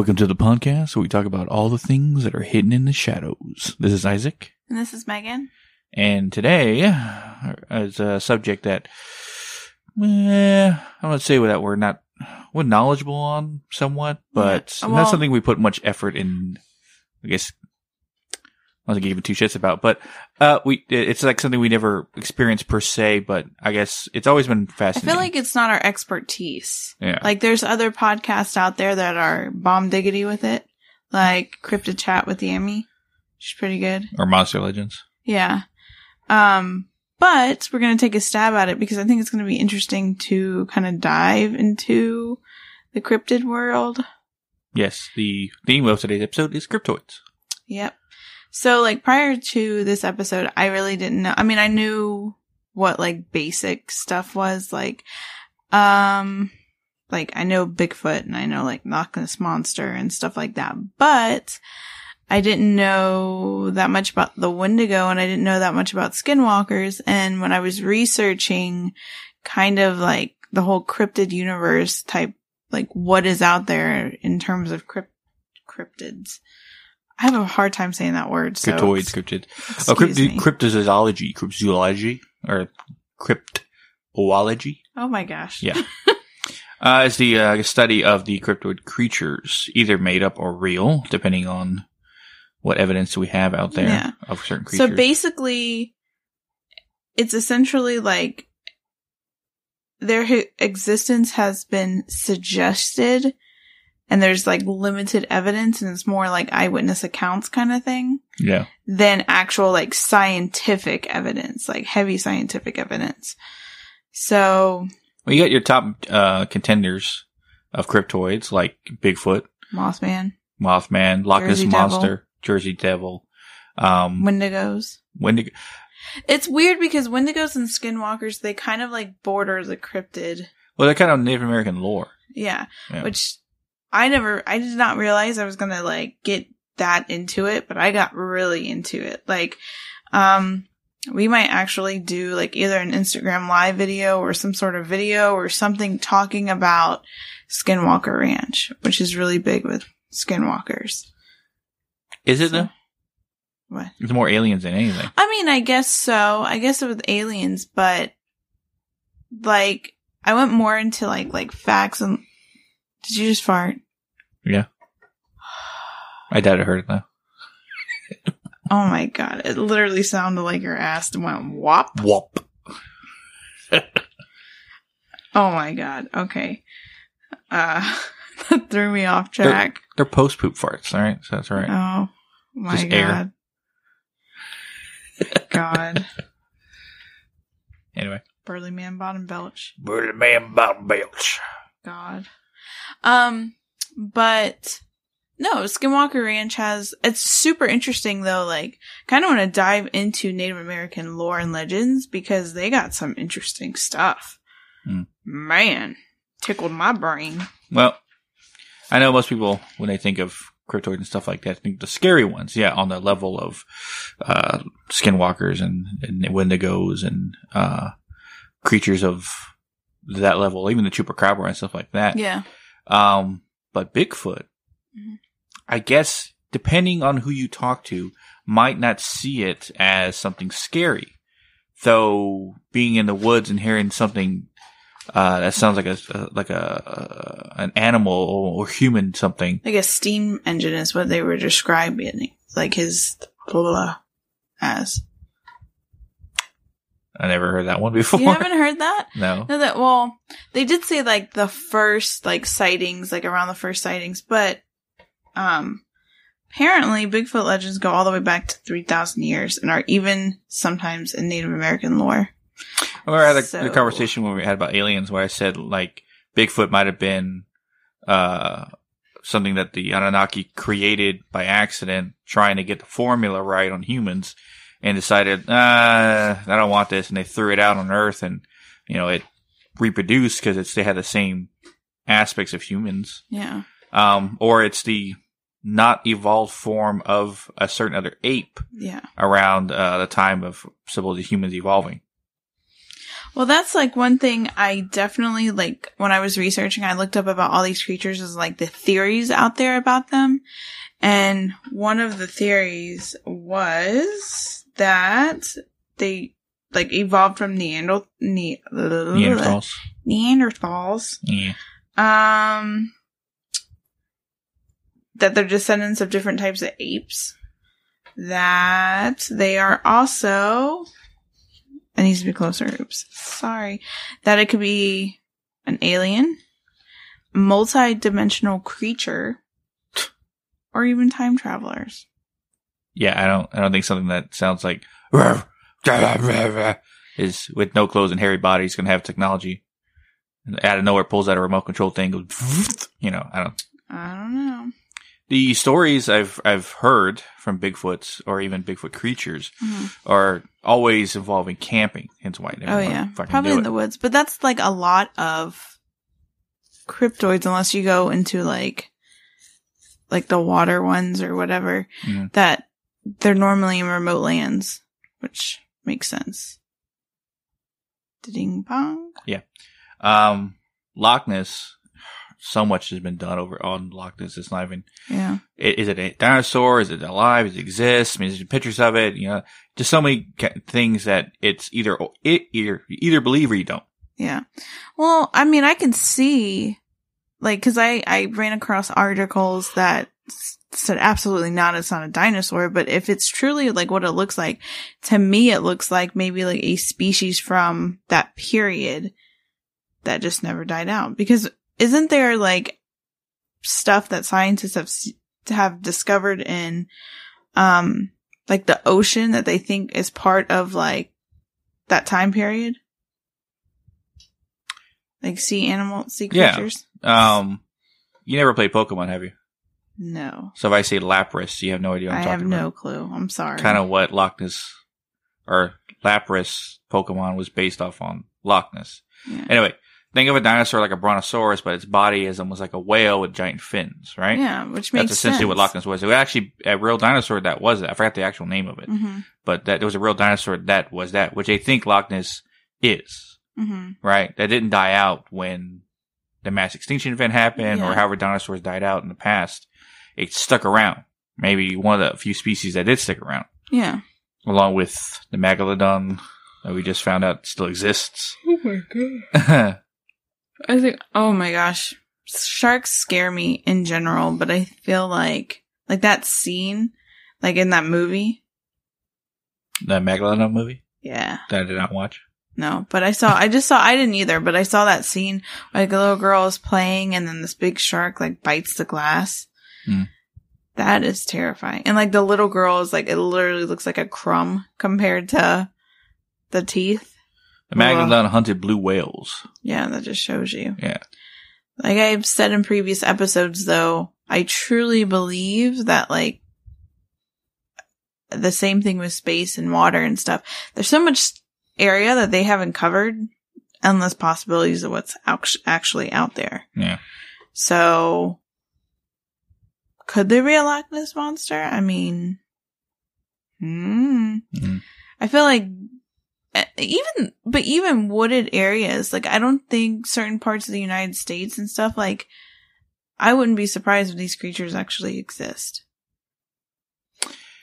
Welcome to the podcast where we talk about all the things that are hidden in the shadows. This is Isaac, And this is Megan. and today is a subject that eh, I would say that we're not we're knowledgeable on somewhat, but Yeah, not something we put much effort in. I guess I wasn't giving two shits about, but uh, we it's like something we never experienced per se. But I guess it's always been fascinating. I feel like it's not our expertise. yeah, Like there's other podcasts out there that are bomb diggity with it, like Cryptid Chat with Yami. She's pretty good. or Monster Legends. Yeah. Um, but we're going to take a stab at it because I think it's going to be interesting to kind of dive into the cryptid world. Yes, the theme of today's episode is cryptoids. Yep. So like prior to this episode, I really didn't know. I mean, I knew what like basic stuff was like, um, like I know Bigfoot and I know like Loch Ness Monster and stuff like that, but I didn't know that much about the Wendigo and I didn't know that much about skinwalkers. And when I was researching kind of like the whole cryptid universe type, like what is out there in terms of crypt- cryptids. I have a hard time saying that word. So Cryptoids, cryptid. Oh, me. cryptozoology, cryptozoology, or cryptozoology. oh my gosh. Yeah. Uh, is the uh, study of the cryptoid creatures, either made up or real, depending on what evidence we have out there Yeah. of certain creatures. So basically, it's essentially like their existence has been suggested and there's like limited evidence and it's more like eyewitness accounts kind of thing yeah. than actual like scientific evidence, like heavy scientific evidence. So, Well, you got your top uh, contenders of cryptoids like Bigfoot, Mothman, Mothman, Loch Ness Devil. Monster, Jersey Devil, um, Wendigos. Wendigo. It's weird because Wendigos and Skinwalkers, they kind of like border the cryptid. Well, they're kind of Native American lore. Yeah. Yeah. Which I never, I did not realize I was to like get that into it, but I got really into it. Like, um, we might actually do like either an Instagram live video or some sort of video or something talking about Skinwalker Ranch, which is really big with skinwalkers. Is it So- though? What? It's more aliens than anything. I mean, I guess so. I guess it was aliens, but like I went more into like like facts and did you just fart? Yeah. I doubt I heard it though. Oh my god, it literally sounded like your ass went whop. Whoop. Oh my god. Okay. Uh that threw me off track. They're post poop farts, all right? So that's all right. Oh my Just god. God. Anyway. Burly man bottom belch. Burly man bottom belch. God. Um, but no, Skinwalker Ranch has, it's super interesting though. Like, kind of want to dive into Native American lore and legends because they got some interesting stuff. Hmm. Man, tickled my brain. Well, I know most people, when they think of cryptoids and stuff like that, think the scary ones. Yeah, on the level of uh, skinwalkers and, and wendigos and uh, creatures of that level, even the chupacabra and stuff like that. Yeah. Um, but Bigfoot, Mhm. I guess, depending on who you talk to, might not see it as something scary. Though being in the woods and hearing something uh, that sounds like a like a an animal or, or human something. Like a steam engine is what they were describing, like his blah, blah as. I never heard that one before. You haven't heard that? no. No, that well, they did say like the first like sightings, like around the first sightings, but um, apparently Bigfoot legends go all the way back to three thousand years and are even sometimes in Native American lore. I remember I had a, So- the conversation when we had about aliens where I said like Bigfoot might have been uh something that the Anunnaki created by accident, trying to get the formula right on humans, and decided, uh, I don't want this, and they threw it out on Earth, and you know it reproduced because it's they had the same aspects of humans, Yeah, um, or it's the not evolved form of a certain other ape yeah. around uh, the time of supposed humans evolving. Well, that's like one thing I definitely like when I was researching, I looked up about all these creatures is like the theories out there about them. And one of the theories was that they like evolved from Neanderthal, ne- Neanderthals. Neanderthals. Yeah. Um, that they're descendants of different types of apes. That they are also, it needs to be closer. Oops. Sorry. That it could be an alien, multi-dimensional creature, or even time travelers. Yeah, I don't. I don't think something that sounds like is with no clothes and hairy body is going to have technology. And out of nowhere, pulls out a remote control thing. Goes, you know, I don't. I don't know. The stories I've I've heard from Bigfoots or even Bigfoot creatures Mhm. are always involving camping. Hence why. Oh yeah, probably in it. the woods, but that's like a lot of cryptoids unless you go into like like the water ones or whatever Mhm. that they're normally in remote lands, which makes sense. Ding bong. Yeah. Um, Loch Ness. So much has been done over on Loch Ness. It's not even. Yeah. Is it a dinosaur? Is it alive? Does it exist? I mean, there's pictures of it. You know, just so many things that it's either it either you either believe or you don't. Yeah. Well, I mean, I can see, like, cause I, I ran across articles that said absolutely not, it's not a dinosaur, but if it's truly like what it looks like, to me, it looks like maybe like a species from that period that just never died out. Because isn't there like stuff that scientists have, have discovered in, um, like the ocean that they think is part of like that time period? Like sea animal, sea Yeah. creatures? Um, you never played Pokemon, have you? No. So if I say Lapras, you have no idea what I I'm have talking no clue. I'm sorry. Kind of what Loch Ness or Lapras Pokemon was based off on Loch Ness. Yeah. Anyway, think of a dinosaur like a brontosaurus, but its body is almost like a whale with giant fins, right? Yeah, which makes That's essentially sense. what Loch Ness was. It was actually a real dinosaur that was it. I forgot the actual name of it, hmm but that there was a real dinosaur that was that, which they think Loch Ness is, hmm right? That didn't die out when the mass extinction event happened or however dinosaurs died out in the past. It stuck around. Maybe one of the few species that did stick around, Yeah. along with the megalodon that we just found out still exists. Oh my god. I think, oh my gosh. Sharks scare me in general, but I feel like, like that scene, like in that movie. the megalodon movie Yeah. that I did not watch. No, but I saw, I just saw, I didn't either, but I saw that scene, like a little girl is playing and then this big shark like bites the glass. Hmm. That is terrifying. And like the little girl is like, it literally looks like a crumb compared to the teeth. The megalodon hunted blue whales. Yeah, that just shows you. Yeah. Like I've said in previous episodes though, I truly believe that like the same thing with space and water and stuff. There's so much area that they haven't covered, endless possibilities of what's actually out there. Yeah. So, could there be a Loch Ness monster? I mean, hmm. Mhm. I feel like uh, even, but even wooded areas, like I don't think certain parts of the United States and stuff, like I wouldn't be surprised if these creatures actually exist.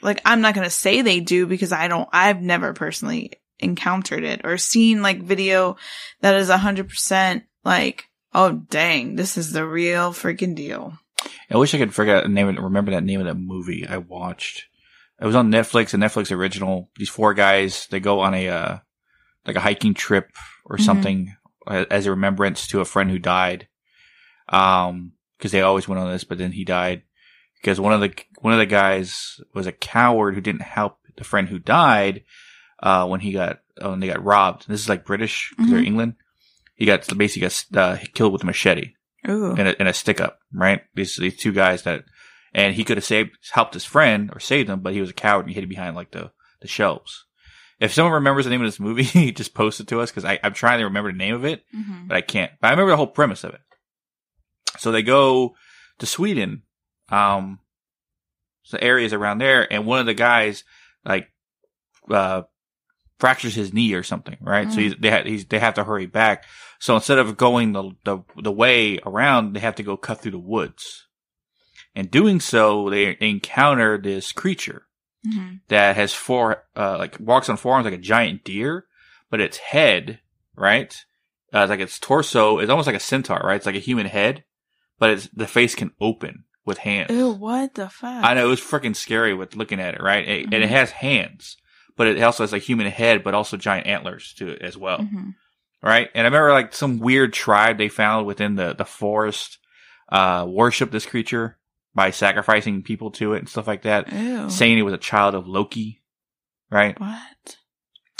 Like I'm not gonna say they do because I don't, I've never personally encountered it or seen like video that is a hundred percent like, oh dang, this is the real freaking deal. I wish I could forget the name of remember that name of that movie I watched. It was on Netflix, a Netflix original. These four guys, they go on a, uh, like a hiking trip or Mhm. something uh, as a remembrance to a friend who died. Um, cause they always went on this, but then he died because one of the, one of the guys was a coward who didn't help the friend who died, uh, when he got, uh, when they got robbed. This is like British, because they're Mhm. England. He got basically got, uh, killed with a machete Ooh. and a, and a stick up, right? These these two guys that, and he could have saved, helped his friend or saved him, but he was a coward and he hid behind like the the shelves. If someone remembers the name of this movie, just post it to us because I'm trying to remember the name of it, Mhm. but I can't. But I remember the whole premise of it. So they go to Sweden, um, so areas around there, and one of the guys like uh fractures his knee or something, right? So Mm. he's, they ha- he's, they have to hurry back. So instead of going the, the the way around, they have to go cut through the woods. And doing so, they encounter this creature hmm that has four, uh, like walks on four arms like a giant deer, but its head, right? Uh, like its torso is almost like a centaur, right? It's like a human head, but it's, the face can open with hands. Ew, what the fuck? I know it was freaking scary with looking at it, right? It- And it Mhm. has hands, but it also has a human head, but also giant antlers to it as well, Mhm. right? And I remember like some weird tribe they found within the the forest, uh, worship this creature by sacrificing people to it and stuff like that, Ew. saying it was a child of Loki, right? what?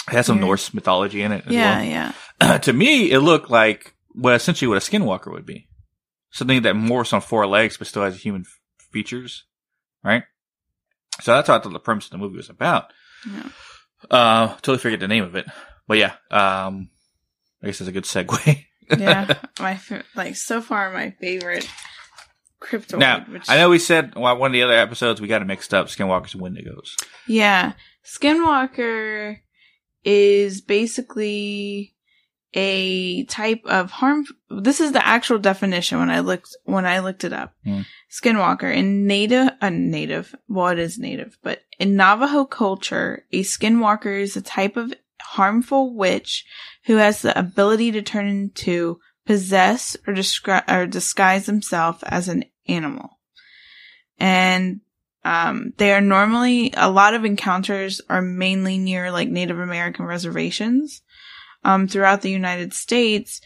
It has some Weird. Norse mythology in it Yeah, well. yeah. to me, it looked like what essentially what a skinwalker would be. Something that morphs on four legs but still has human f- features, right? So that's what I thought the premise of the movie was about. Yeah. Uh, totally forget the name of it, but yeah, um, I guess it's a good segue. yeah, my like so far my favorite crypto. now, which, I know we said well, one of the other episodes we got it mixed up, Skinwalkers and Wendigos. Yeah, Skinwalker is basically a type of harm. This is the actual definition when I looked when I looked it up. Hmm. Skinwalker in native, a native. Well, it is native, but in Navajo culture, a skinwalker is a type of harmful witch who has the ability to turn into possess or descri- or disguise himself as an animal. And um, they are normally a lot of encounters are mainly near like Native American reservations um, throughout the United States.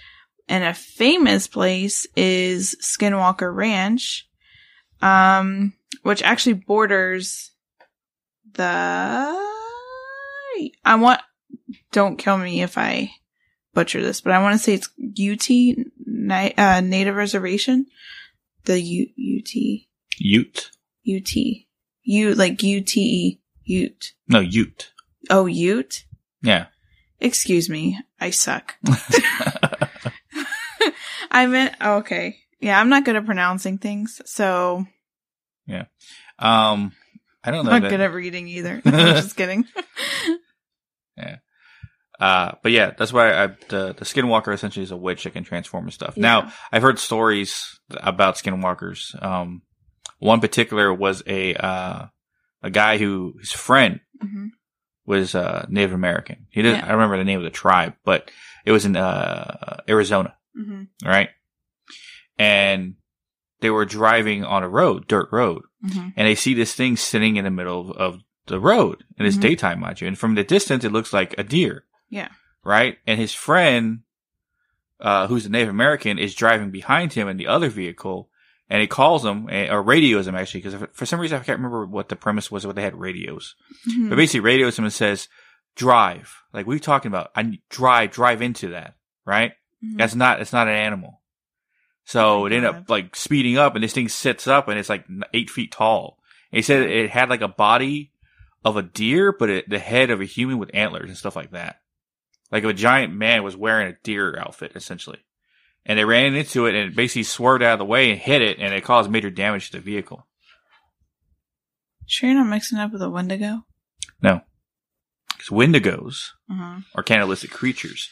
And a famous place is Skinwalker Ranch, um, which actually borders the. I want. Don't kill me if I butcher this, but I want to say it's UT Ni- uh, Native Reservation. The U- UT. Ute? UT. U like U T E Ute. No, Ute. Oh, Ute. Yeah. Excuse me, I suck. I meant oh, okay. Yeah, I'm not good at pronouncing things, so yeah. um, I don't I'm know. not that- good at reading either. I'm just kidding. Yeah. Uh, but yeah, that's why I, the the skinwalker essentially is a witch that can transform and stuff. Yeah. Now, I've heard stories about skinwalkers. Um, one particular was a uh, a guy who his friend hmm was uh, Native American. He didn't. Yeah. I remember the name of the tribe, but it was in uh, Arizona, hmm right? And they were driving on a road, dirt road, hmm and they see this thing sitting in the middle of, of the road, and it's Mhm. daytime, mind you. And from the distance, it looks like a deer Yeah. right? And his friend, uh, who's a Native American, is driving behind him in the other vehicle, and he calls him eh, or radios him actually because for some reason I can't remember what the premise was. What they had radios, hmm but basically radios him and says, "Drive." Like we talking about, I drive, drive into that, right? Mhm. That's not, it's not an animal. So Oh it ended God. up like speeding up, and this thing sits up, and it's like eight feet tall. And he said it had like a body of a deer, but it, the head of a human with antlers and stuff like that. Like a giant man was wearing a deer outfit, essentially. And they ran into it, and it basically swerved out of the way and hit it, and it caused major damage to the vehicle. Sure, you're not mixing up with a Wendigo. No, because Wendigos Uh-huh. are cannibalistic creatures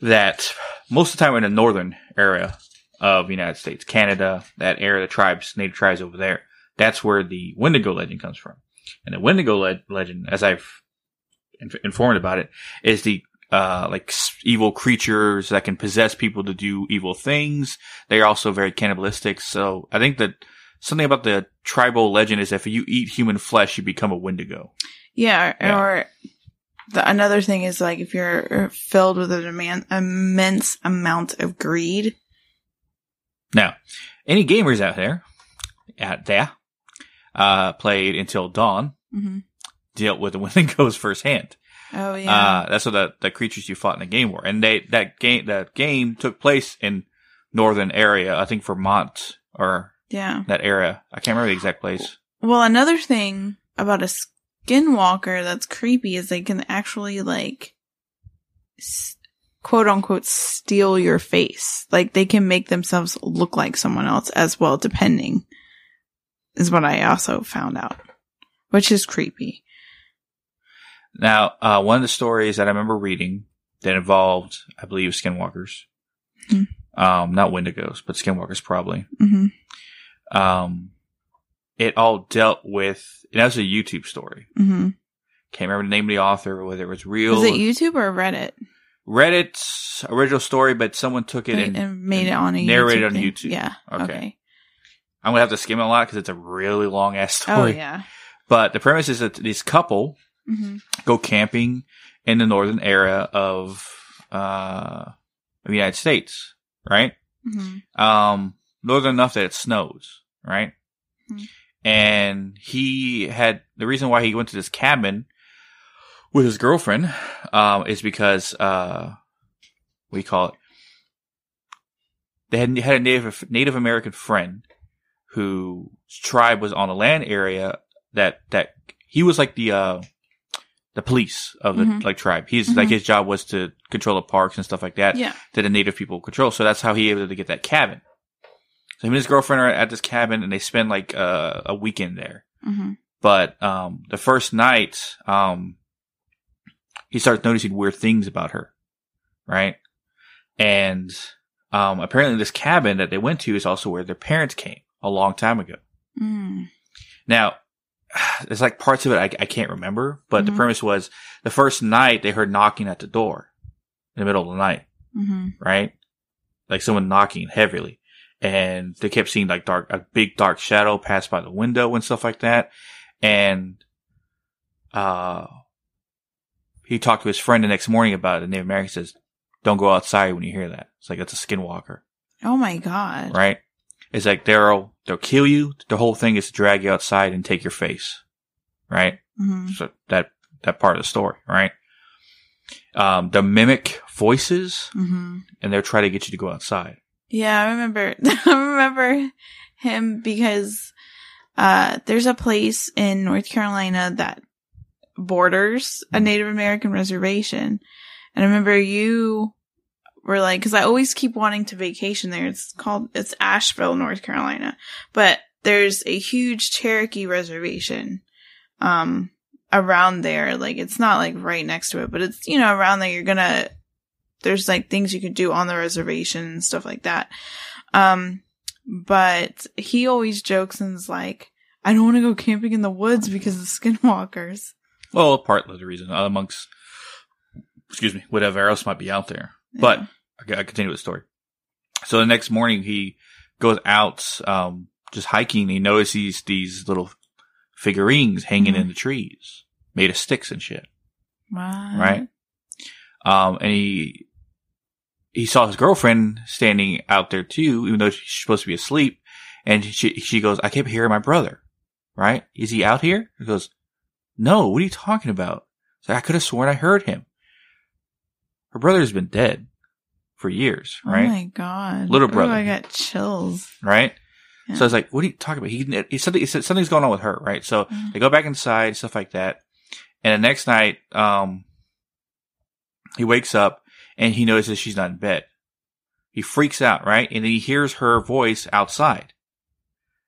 that most of the time are in the northern area of the United States, Canada, that area, the tribes, native tribes over there. That's where the Wendigo legend comes from. And the Wendigo le- legend, as I've inf- informed about it, is the uh, like evil creatures that can possess people to do evil things. They are also very cannibalistic. So I think that something about the tribal legend is if you eat human flesh, you become a Wendigo. Yeah, or, Yeah. or the, another thing is like if you're filled with an immense amount of greed. Now, any gamers out there, out there, uh, played Until Dawn, hmm dealt with the Wendigos firsthand. Oh yeah. Uh, that's what the, the creatures you fought in the game were. And they, that game, that game took place in northern area, I think Vermont or yeah. that area. I can't remember the exact place. Well, another thing about a skinwalker that's creepy is they can actually like s- quote unquote steal your face. Like they can make themselves look like someone else as well, depending. Is what I also found out, which is creepy. Now, uh, one of the stories that I remember reading that involved, I believe, skinwalkers. Hmm. Um, not Wendigos, but skinwalkers probably. hmm Um, it all dealt with, and that was a YouTube story. hmm Can't remember the name of the author, whether it was real. Was it YouTube or Reddit? Reddit's original story, but someone took it and and made it on a narrated YouTube on? YouTube. Yeah. Okay. Okay. I'm gonna have to skim it a lot because it's a really long ass story. Oh story. yeah. But the premise is that this couple hmm go camping in the northern area of uh the United States, right? hmm Um northern enough that it snows, right? Mhm. And he had the reason why he went to this cabin with his girlfriend um is because uh what do you call it? They had had a Native Native American friend whose tribe was on the land area that that he was like the uh the police of the Mhm. like tribe. He's like Mhm. his job was to control the parks and stuff like that Yeah. that the native people control. So that's how he able to get that cabin. So him and his girlfriend are at this cabin and they spend like uh, a weekend there. hmm But um the first night, um he starts noticing weird things about her. Right? And um apparently this cabin that they went to is also where their parents came a long time ago. Mm. Now, there's like parts of it I, I can't remember, but the Mhm. premise was the first night they heard knocking at the door in the middle of the night, hmm right? Like someone knocking heavily. And they kept seeing like dark, a big dark shadow pass by the window and stuff like that. And, uh, he talked to his friend the next morning about it. And Native American says, don't go outside when you hear that. It's like, that's a skinwalker, Oh my god. right? It's like they'll, they'll kill you. The whole thing is to drag you outside and take your face, right? hmm So that that part of the story, right? Um, the mimic voices, hmm and they'll try to get you to go outside. Yeah, I remember. I remember him because uh, there's a place in North Carolina that borders a Native American reservation, and I remember you were like, because I always keep wanting to vacation there. It's called it's Asheville, North Carolina, but there's a huge Cherokee reservation um around there. Like it's not like right next to it, but it's you know around there. You're gonna there's like things you could do on the reservation and stuff like that. Um, but he always jokes and is like, I don't want to go camping in the woods because of skinwalkers. Well, partly the reason, amongst excuse me, whatever else might be out there. But I, I continue with the story. So the next morning, he goes out, um, just hiking. He notices these little figurines hanging Mhm. in the trees, made of sticks and shit. Wow. right? Um, and he he saw his girlfriend standing out there too, even though she's supposed to be asleep. And she she goes, "I kept hearing my brother. Right? Is he out here?" He goes, "No. What are you talking about?" Like, I could have sworn I heard him. Her brother's been dead for years, right? Oh my god. Little Ooh, brother. I got chills. right? Yeah. So I was like, "What are you talking about?" He he said he said something's going on with her, right? So Mhm. they go back inside, stuff like that. And the next night, um, he wakes up and he notices she's not in bed. He freaks out, right? And then he hears her voice outside.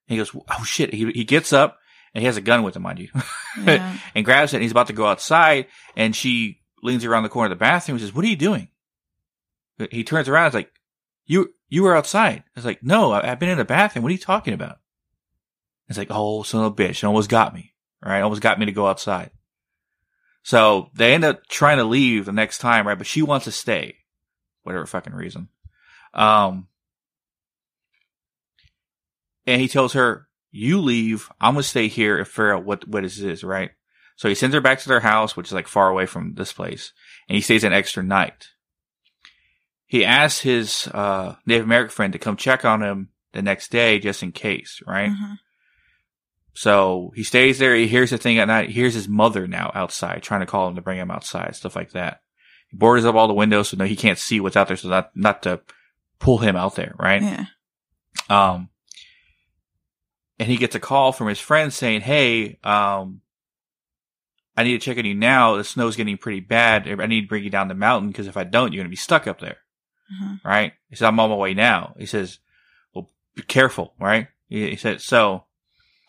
And he goes, "Oh shit!" He he gets up and he has a gun with him, mind you, Yeah. and grabs it. and He's about to go outside, and she leans around the corner of the bathroom and says, "What are you doing?" He turns around. is like, "You you were outside." I was like, "No, I- I've been in the bathroom. What are you talking about?" It's like, "Oh, son of a bitch! It almost got me. Right? Almost got me to go outside." So they end up trying to leave the next time, right? But she wants to stay, whatever fucking reason. Um, and he tells her, "You leave. I'm gonna stay here and figure out what what this is." Right? So he sends her back to their house, which is like far away from this place, and he stays an extra night. He asks his uh, Native American friend to come check on him the next day, just in case. Right? Mhm. So he stays there. He hears the thing at night. He hears his mother now outside trying to call him to bring him outside, stuff like that. He boards up all the windows so no, he can't see what's out there, so not not to pull him out there, right? Yeah. Um, and he gets a call from his friend saying, "Hey, um, I need to check on you now. The snow's getting pretty bad. I need to bring you down the mountain because if I don't, you're gonna be stuck up there." Mhm. right? He said, I'm on my way now. He says, well, be careful, right? He, he said, so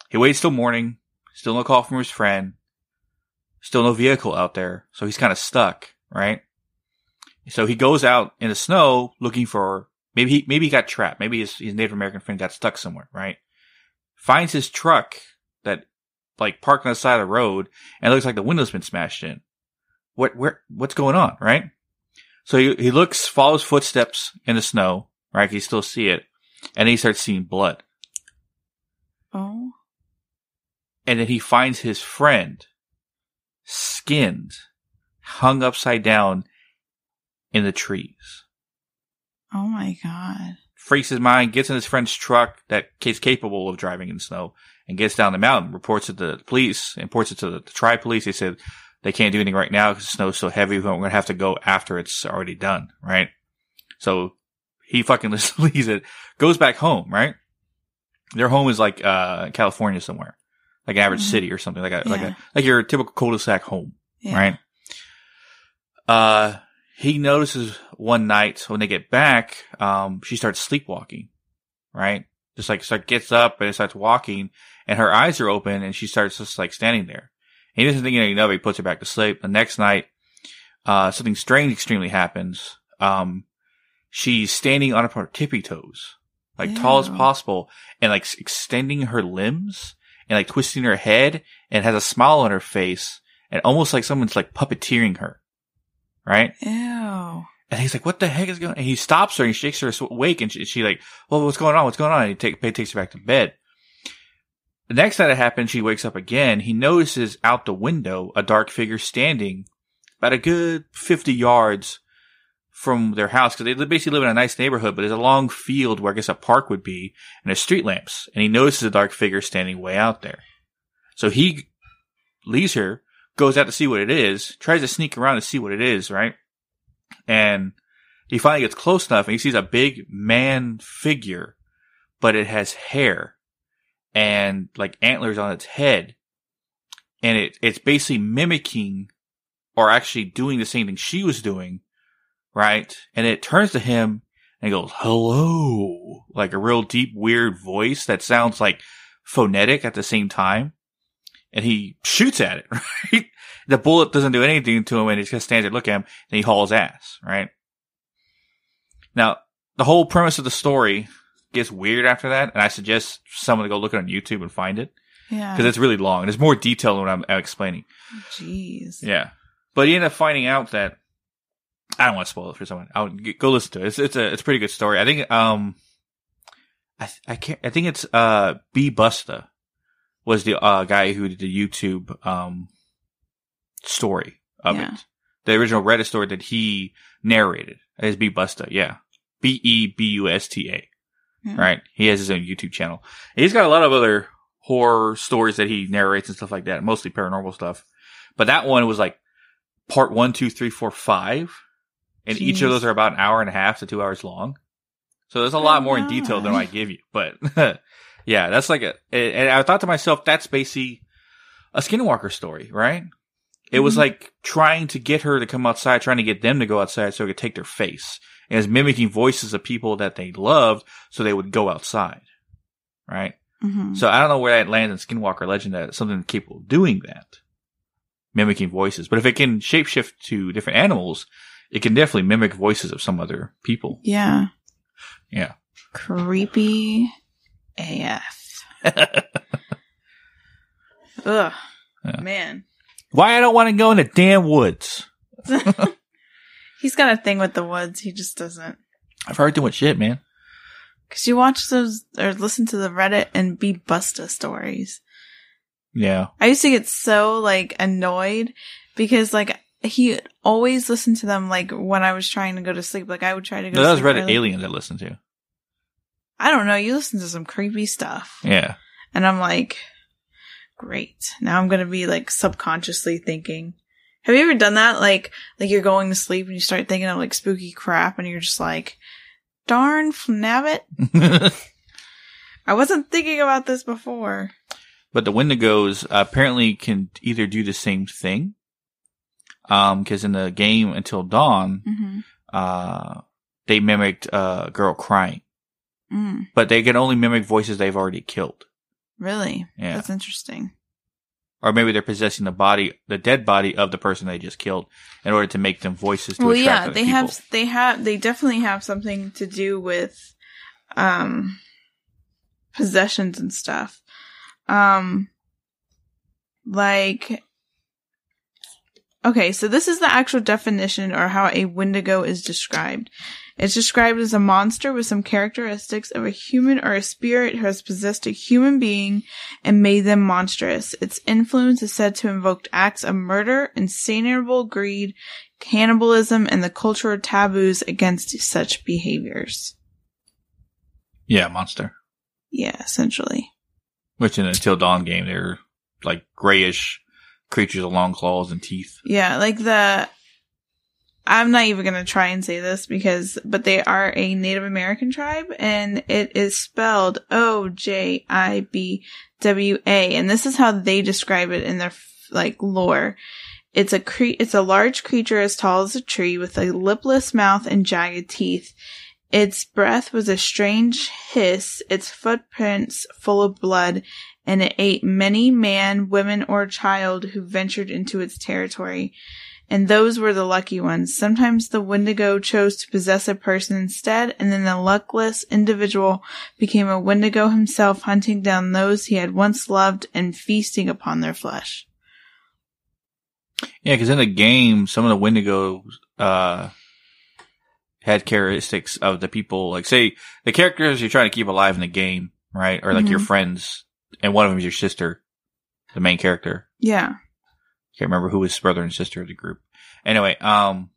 he waits till morning, still no call from his friend, Still no vehicle out there, so he's kind of stuck, right? So he goes out in the snow looking for maybe he maybe he got trapped. Maybe his, his Native American friend got stuck somewhere, right? Finds his truck that like parked on the side of the road and it looks like the window's been smashed in. What where what's going on, right? So he he looks, follows footsteps in the snow, right? He still see it, and he starts seeing blood. Oh. And then he finds his friend skinned, hung upside down in the trees. Oh my god. Freaks his mind, gets in his friend's truck that is capable of driving in snow, and gets down the mountain, reports it to the police, reports it to the, the tribe police. They said they can't do anything right now because the snow's so heavy, we're going to have to go after it's already done, right? So he fucking leaves it, goes back home, right? Their home is like, uh, California somewhere, like an average Mhm. city or something like a, like a, like your typical cul-de-sac home. Yeah. right? Uh, he notices one night when they get back, um, she starts sleepwalking, right? Just like start gets up and starts walking, and her eyes are open, and she starts just like standing there. He doesn't think anything of it. He puts her back to sleep. The next night, uh, something strange extremely happens. Um, she's standing on her tippy toes, like tall as possible, and like extending her limbs and like twisting her head, and has a smile on her face, and almost like someone's like puppeteering her, right? Ew. And he's like, "What the heck is going?" on? And he stops her and he shakes her awake, and she, she like, "Well, what's going on? What's going on?" And he take, takes her back to bed. The next time it happens, she wakes up again. He notices out the window a dark figure standing about a good fifty yards from their house because they basically live in a nice neighborhood, but there's a long field where I guess a park would be, and there's street lamps. And he notices a dark figure standing way out there. So he leaves her, goes out to see what it is, tries to sneak around to see what it is, right? And he finally gets close enough and he sees a big man figure, but it has hair and like antlers on its head. And it, it's basically mimicking or actually doing the same thing she was doing, right? And it turns to him and goes, hello, like a real deep, weird voice that sounds like phonetic at the same time. And he shoots at it, right? The bullet doesn't do anything to him and he just stands there looking at him and he hauls ass, right? Now, the whole premise of the story gets weird after that, and I suggest someone to go look it on YouTube and find it Yeah. because it's really long. And there's more detail than what I'm, I'm explaining. Jeez. Yeah, but you end up finding out that I don't want to spoil it for someone. I'll g- go listen to it. It's it's a it's a pretty good story. I think um, I I can't I think it's uh Bebusta was the uh guy who did the YouTube um story of Yeah. it. The original Reddit story that he narrated is Bebusta. Yeah, B E B U S T A. Yeah. Right. He has his own YouTube channel. And he's got a lot of other horror stories that he narrates and stuff like that, mostly paranormal stuff. But that one was like part one, two, three, four, five. And each of those are about an hour and a half to two hours long. So there's a Oh lot more in detail than. I give you. But yeah, that's like a, and I thought to myself, that's basically a Skinwalker story, right? It was Mhm. like trying to get her to come outside, trying to get them to go outside so it could take their face. And it was mimicking voices of people that they loved so they would go outside. Right? hmm So I don't know where that lands in Skinwalker legend that it's something capable of doing that. Mimicking voices. But if it can shapeshift to different animals, it can definitely mimic voices of some other people. Yeah. Yeah. Creepy AF. Ugh. Yeah. Man. Why I don't want to go in the damn woods. He's got a thing with the woods. He just doesn't. I've heard too much shit, man. Cause you watch those or listen to the Reddit and Bebusta stories. Yeah. I used to get so like annoyed because like he always listened to them like when I was trying to go to sleep. Like I would try to go. No, to that was Reddit early. aliens I listened to. I don't know. You listen to some creepy stuff, Yeah. and I'm like, great. Now I'm gonna be like subconsciously thinking. Have you ever done that? Like, like you're going to sleep and you start thinking of like spooky crap, and you're just like, darn fnabbit. I wasn't thinking about this before. but the Wendigos apparently can either do the same thing. Um, cause in the game Until Dawn, hmm uh, they mimicked a girl crying, Mm, but they can only mimic voices they've already killed. really? Yeah. That's interesting. or maybe they're possessing the body, the dead body of the person they just killed, in order to make them voices to well, yeah, they people. have, they have, they definitely have something to do with, um, possessions and stuff. Um, like, okay, so this is the actual definition or how a Wendigo is described. It's described as a monster with some characteristics of a human or a spirit who has possessed a human being and made them monstrous. Its influence is said to invoke acts of murder, insatiable greed, cannibalism, and the cultural taboos against such behaviors. yeah, monster. Yeah, essentially. Which in the Till Dawn game, they're like grayish creatures with long claws and teeth. Yeah, like the. I'm not even gonna try and say this because, but they are a Native American tribe and it is spelled O J I B W A and this is how they describe it in their like lore. It's a cre- it's a large creature as tall as a tree with a lipless mouth and jagged teeth. Its breath was a strange hiss, its footprints full of blood, and it ate many man, women, or child who ventured into its territory. And those were the lucky ones. Sometimes the Wendigo chose to possess a person instead, and then the luckless individual became a Wendigo himself, hunting down those he had once loved and feasting upon their flesh. Yeah, because in the game, some of the Wendigos uh, had characteristics of the people. Like, say, the characters you're trying to keep alive in the game, right? Or like your Mhm. friends, and one of them is your sister, the main character. Yeah. Can't remember who was brother and sister of the group. Anyway, um,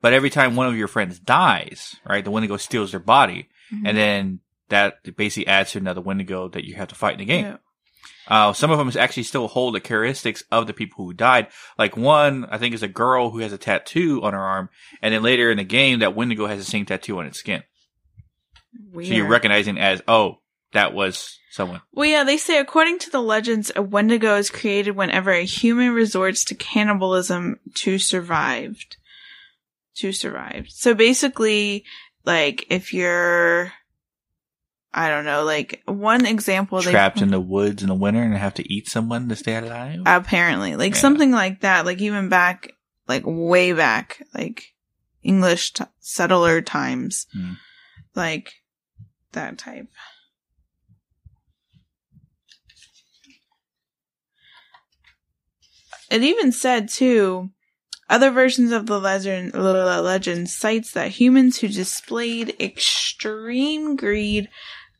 but every time one of your friends dies, right, the Wendigo steals their body, Mhm. and then that basically adds to another Wendigo that you have to fight in the game. Yeah. Uh, some of them actually still hold the characteristics of the people who died. Like one, I think is a girl who has a tattoo on her arm, and then later in the game, that Wendigo has the same tattoo on its skin. Weird. So you're recognizing as, oh, that was someone. Well, yeah, they say according to the legends, a Wendigo is created whenever a human resorts to cannibalism to survive. To survive. So basically, like, if you're, I don't know, like, one example they Trapped in the woods in the winter and have to eat someone to stay alive. apparently, like, Yeah. something like that, like, even back, like, way back, like, English t- settler times, Hmm. like, that type. It even said too, other versions of the legend, legend cites that humans who displayed extreme greed,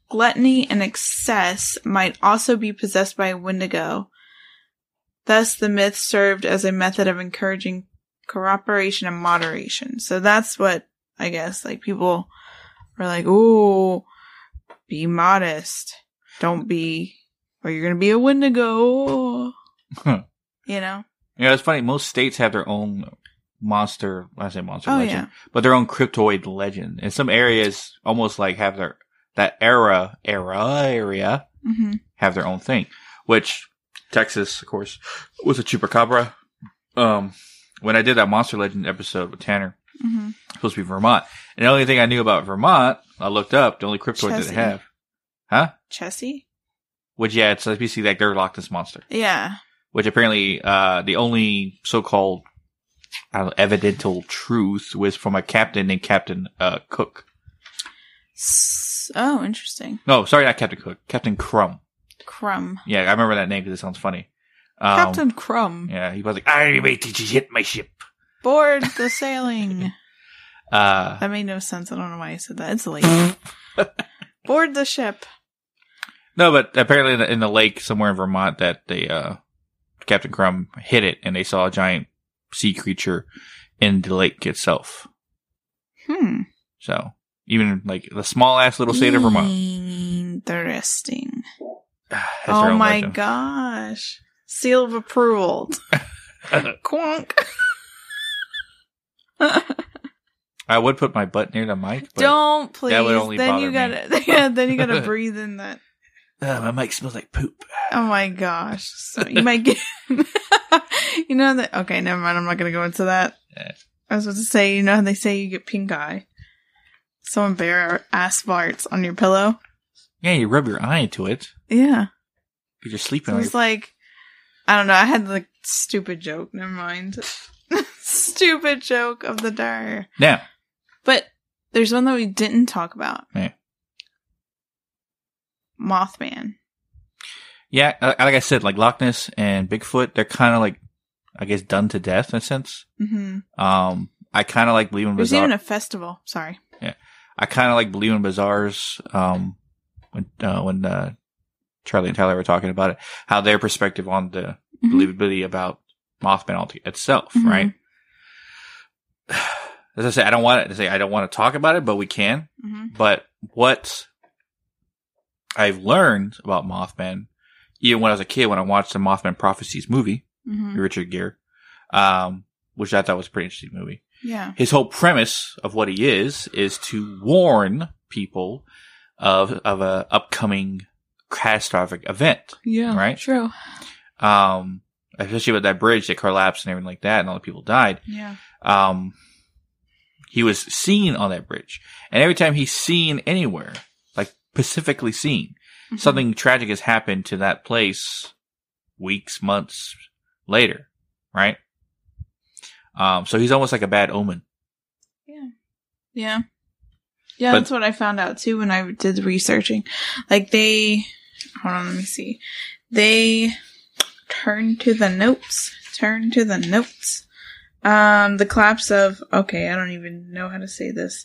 gluttony, and excess might also be possessed by a Wendigo. Thus, the myth served as a method of encouraging cooperation and moderation. So that's what I guess like people were like, "Ooh, be modest. Don't be, or you're gonna be a Wendigo." You know? Yeah, it's funny. Most states have their own monster. I say monster Oh legend, yeah. but their own cryptoid legend. And some areas almost like have their that era era area hmm have their own thing. Which Texas, of course, was a chupacabra. Um, when I did that monster legend episode with Tanner, hmm supposed to be Vermont, and the only thing I knew about Vermont, I looked up the only cryptoid that they have, huh? Chessie? Which yeah, it's basically like their Loch Ness monster. Yeah. Which apparently uh, the only so-called know, evidential truth was from a captain named Captain uh, Cook. S- oh, interesting. No, sorry, not Captain Cook, Captain Crum. Crum. Yeah, I remember that name because it sounds funny. Um, Captain Crum. Yeah, he was like, "I may teach you hit my ship." Board the sailing. Uh, That made no sense. I don't know why I said that. It's late. Board the ship. no, but apparently in the, in the lake somewhere in Vermont, that they uh, Captain Crum hit it, and they saw a giant sea creature in the lake itself. Hmm. So even like the small ass little state of Vermont Interesting. Oh my legend. gosh. Seal of approval. Quonk. I would put my butt near the mic, but Don't please. that would only then bother you gotta yeah, then you gotta breathe in that. Uh, my mic smells like poop. Oh my gosh. So you might get You know that okay, never mind, I'm not gonna go into that. Yeah. I was about to say, you know how they say you get pink eye? Someone bare ass farts on your pillow? Yeah, you rub your eye into it Yeah. you're sleeping. So it's your- like I don't know. I had the stupid joke. Never mind. stupid joke of the dar. Yeah. But there's one that we didn't talk about. Yeah. Mothman. yeah, uh, like I said, like Loch Ness and Bigfoot, they're kind of like, I guess, done to death in a sense. hmm Um, I kind of like believing There's bizarre. even a festival. Sorry. Yeah, I kind of like believing bazaars. Um, when uh, when uh, Charlie and Tyler were talking about it, how their perspective on the Mhm. believability about Mothman itself, Mhm. right? As I say, I don't want to say I don't want to talk about it, but we can. hmm But what I've learned about Mothman, even when I was a kid, when I watched the Mothman Prophecies movie, hmm Richard Gere, um, which I thought was a pretty interesting movie. Yeah. His whole premise of what he is is to warn people of of a upcoming catastrophic event. Yeah. Right? True. Um, especially with that bridge that collapsed and everything like that, and all the people died. Yeah. um, he was seen on that bridge. And every time he's seen anywhere, specifically seen, Mhm. something tragic has happened to that place weeks, months later, right? Um, so he's almost like a bad omen. Yeah. Yeah. Yeah, But- that's what I found out too when I did the researching. Like they, hold on, let me see. They turn to the notes. Turn to the notes. Um, the collapse of, okay, I don't even know how to say this.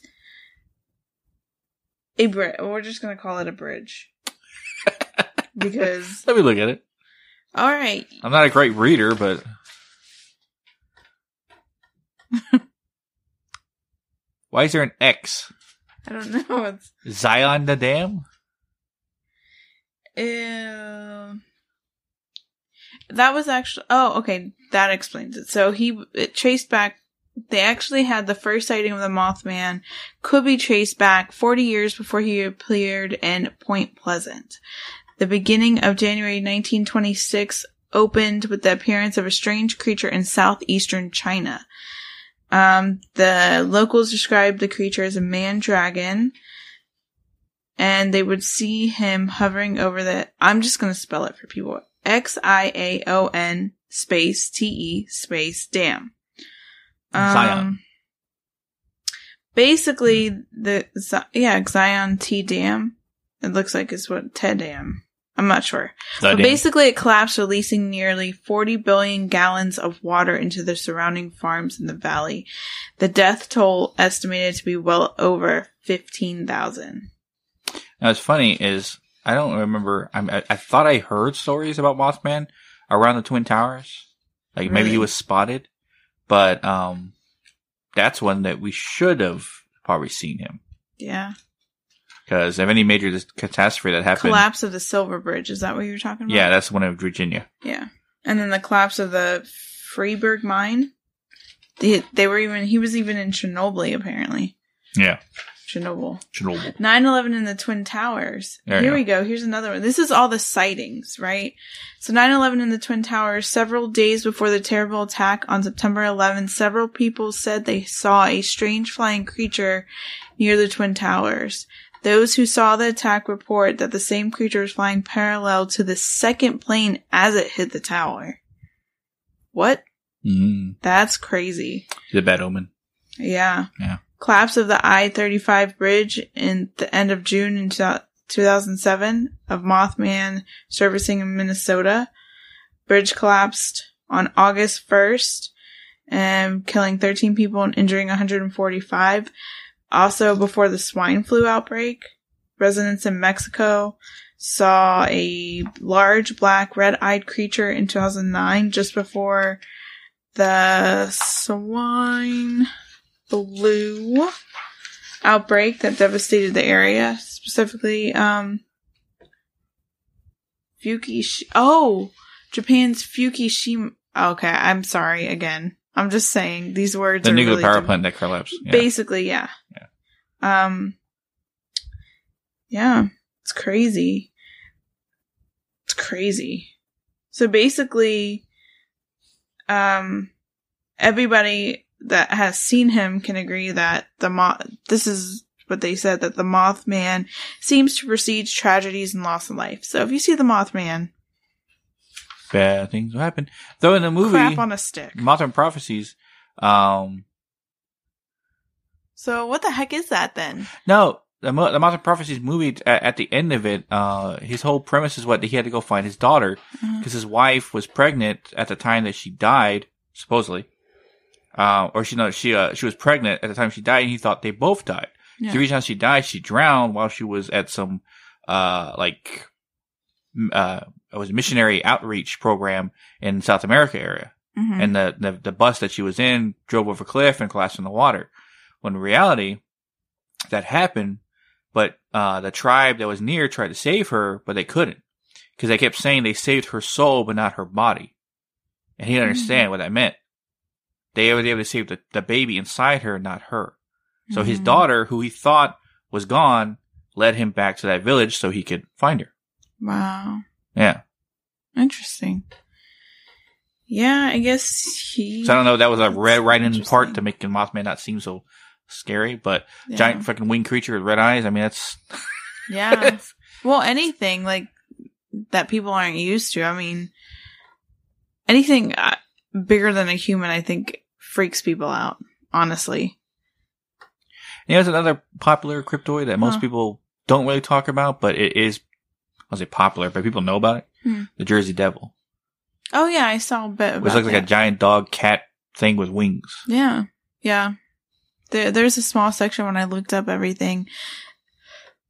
A bridge. We're just gonna call it a bridge. because, Let me look at it. alright. I'm not a great reader, but why is there an X? I don't know. It's, Zion the Dam? Ew. That was actually. Oh, okay. That explains it. So he it traced back. They actually had the first sighting of the Mothman could be traced back 40 years before he appeared in Point Pleasant. The beginning of January 1926 opened with the appearance of a strange creature in southeastern China. Um, the locals described the creature as a man dragon and they would see him hovering over the I'm just going to spell it for people. X I A O N space T E space dam. Zion. Um, basically, hmm. the yeah Zion T dam. It looks like it's what Ted dam. I'm not sure. The But dam. basically, it collapsed, releasing nearly 40 billion gallons of water into the surrounding farms in the valley. The death toll estimated to be well over 15,000. Now, what's funny is I don't remember. I'm, I, I thought I heard stories about Mothman around the Twin Towers. Like maybe he was spotted, but um, that's one that we should have probably seen him Yeah. because of any major catastrophe that happened. collapse of the Silver Bridge. Is that what you're talking about? Yeah, that's one of Virginia. yeah. And then the collapse of the Freiburg mine. They, they were even, he was even in Chernobyl, apparently. Yeah, Chernobyl. Chernobyl. 9-11 in the Twin Towers. There Here we go. Here's another one. This is all the sightings, right? So 9-11 in the Twin Towers, several days before the terrible attack on September 11, several people said they saw a strange flying creature near the Twin Towers. Those who saw the attack report that the same creature was flying parallel to the second plane as it hit the tower. What? Mm, That's crazy. he's a bad omen. Yeah. Yeah. Collapse of the I-35 bridge in the end of June in 2007 of Mothman servicing in Minnesota. Bridge collapsed on August 1st and um, killing 13 people and injuring 145. Also before the swine flu outbreak, residents in Mexico saw a large black red-eyed creature in 2009 just before the swine flu outbreak that devastated the area, specifically um Fukush oh, Japan's Fukushima Okay, I'm sorry again. I'm just saying these words The nuclear really power plant that collapsed. Yeah. Basically, yeah. Yeah. Um Yeah, it's crazy. It's crazy. So basically um everybody that has seen him can agree that the moth, this is what they said that the Mothman seems to precede tragedies and loss of life. So if you see the Mothman, bad things will happen. Though in the movie, Crap on a stick. Mothman Prophecies, um, So what the heck is that then? no, the, Mo- the Prophecies movie at, at the end of it, uh, his whole premise is what he had to go find his daughter Uh, because his wife was pregnant at the time that she died, supposedly. Uh, or she no, she uh, she was pregnant at the time she died, and he thought they both died. Yeah. The reason how she died, she drowned while she was at some uh like uh it was a missionary outreach program in South America area, mhm. and the, the the bus that she was in drove over a cliff and collapsed in the water. When in reality, that happened, but uh the tribe that was near tried to save her, but they couldn't because they kept saying they saved her soul but not her body, and he didn't understand what that meant. They were able to save the, the baby inside her, not her. So his Mhm. daughter, who he thought was gone, led him back to that village so he could find her. Wow. Yeah. Interesting. Yeah, I guess he. So I don't know that was a red writing part to make the Mothman not seem so scary, but Yeah. giant fucking winged creature with red eyes. I mean, that's Yeah. well, anything like that people aren't used to. I mean, anything uh, bigger than a human, I think, freaks people out. Honestly. you know, it's another popular cryptoid that most Huh. people don't really talk about, but it is, I'll say popular, but people know about it. Hmm. The Jersey Devil, Oh yeah, I saw a bit. which looks like a giant dog cat thing with wings. Yeah, yeah. There, there's a small section when I looked up everything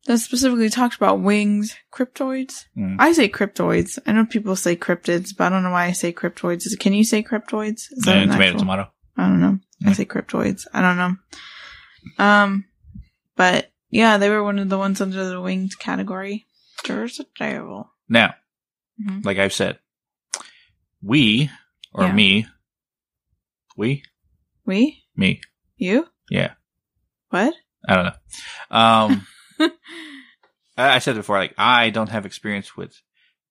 that specifically talked about wings, cryptoids. Mm. I say cryptoids. I know people say cryptids, but I don't know why I say cryptoids. Can you say cryptoids? Is an tomato, actual- tomato. I don't know. I say cryptoids. I don't know. Um, but yeah, they were one of the ones under the winged category. There's a devil. Now, Mhm. like I've said, we or Yeah. me, we, We? me, You? yeah. What? I don't know. Um, I I said before, like I don't have experience with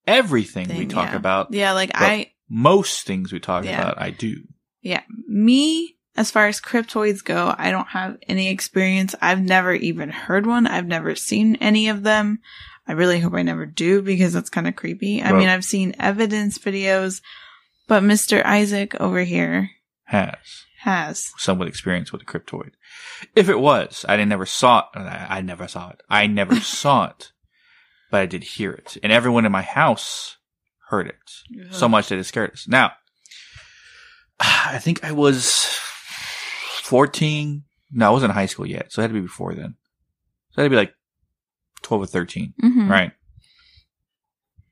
everything we talk yeah. about. Yeah, like I, Most things we talk Yeah. about, I do. Yeah, me, as far as cryptoids go, I don't have any experience. I've never even heard one. I've never seen any of them. I really hope I never do because that's kind of creepy. I Well- mean, I've seen evidence videos, but Mr. Isaac over here Has has. somewhat experience with a cryptoid. If it was, I didn't never saw it. I I never saw it. I never saw it, but I did hear it, and everyone in my house heard it so much that it scared us. Now, I think I was fourteen. No, I wasn't in high school yet, so it had to be before then. So it had to be like twelve or thirteen. Mhm. Right.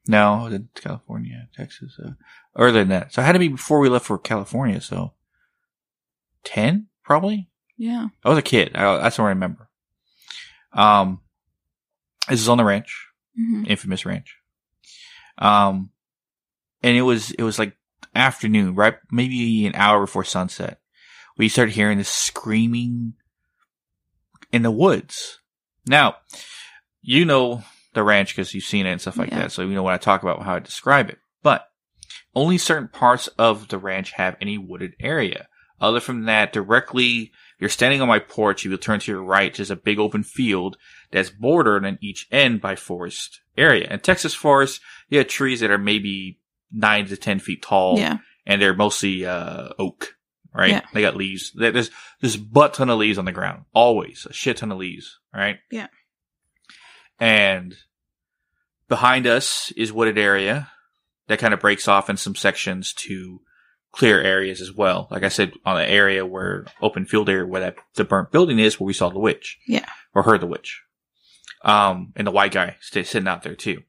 No, I was in California, Texas, uh, earlier than that. So it had to be before we left for California. So 10, probably. Yeah. I was a kid. I, that's what I remember. Um, this is on the ranch, hmm infamous ranch. Um, and it was, it was like afternoon, right? Maybe an hour before sunset. We start hearing this screaming in the woods. Now, you know the ranch because you've seen it and stuff like Yeah. that. So you know when I talk about how I describe it, but only certain parts of the ranch have any wooded area. Other from that, directly, you're standing on my porch. If you turn to your right, there's a big open field that's bordered on each end by forest area. And Texas forest, you have trees that are maybe nine to ten feet tall Yeah. and they're mostly uh, oak, right? Yeah. They got leaves. There's there's butt ton of leaves on the ground, always a shit ton of leaves, right? Yeah. And behind us is wooded area that kind of breaks off in some sections to clear areas as well. Like I said, on the area where open field area where that the burnt building is, where we saw the witch, Yeah. or heard the witch, um, and the white guy st- sitting out there too.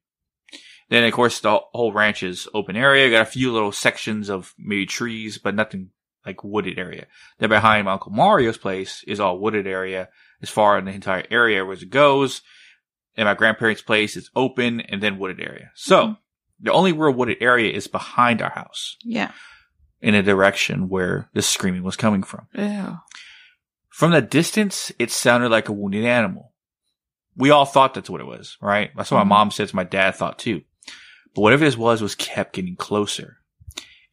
Then, of course, the whole ranch is open area. Got a few little sections of maybe trees, but nothing like wooded area. Then behind my Uncle Mario's place is all wooded area as far in the entire area as it goes. And my grandparents' place is open and then wooded area. So Mhm. the only real wooded area is behind our house Yeah. in a direction where the screaming was coming from. Ew. From the distance, it sounded like a wounded animal. We all thought that's what it was, right? That's what Mhm. my mom says my dad thought too. But whatever this was, was kept getting closer.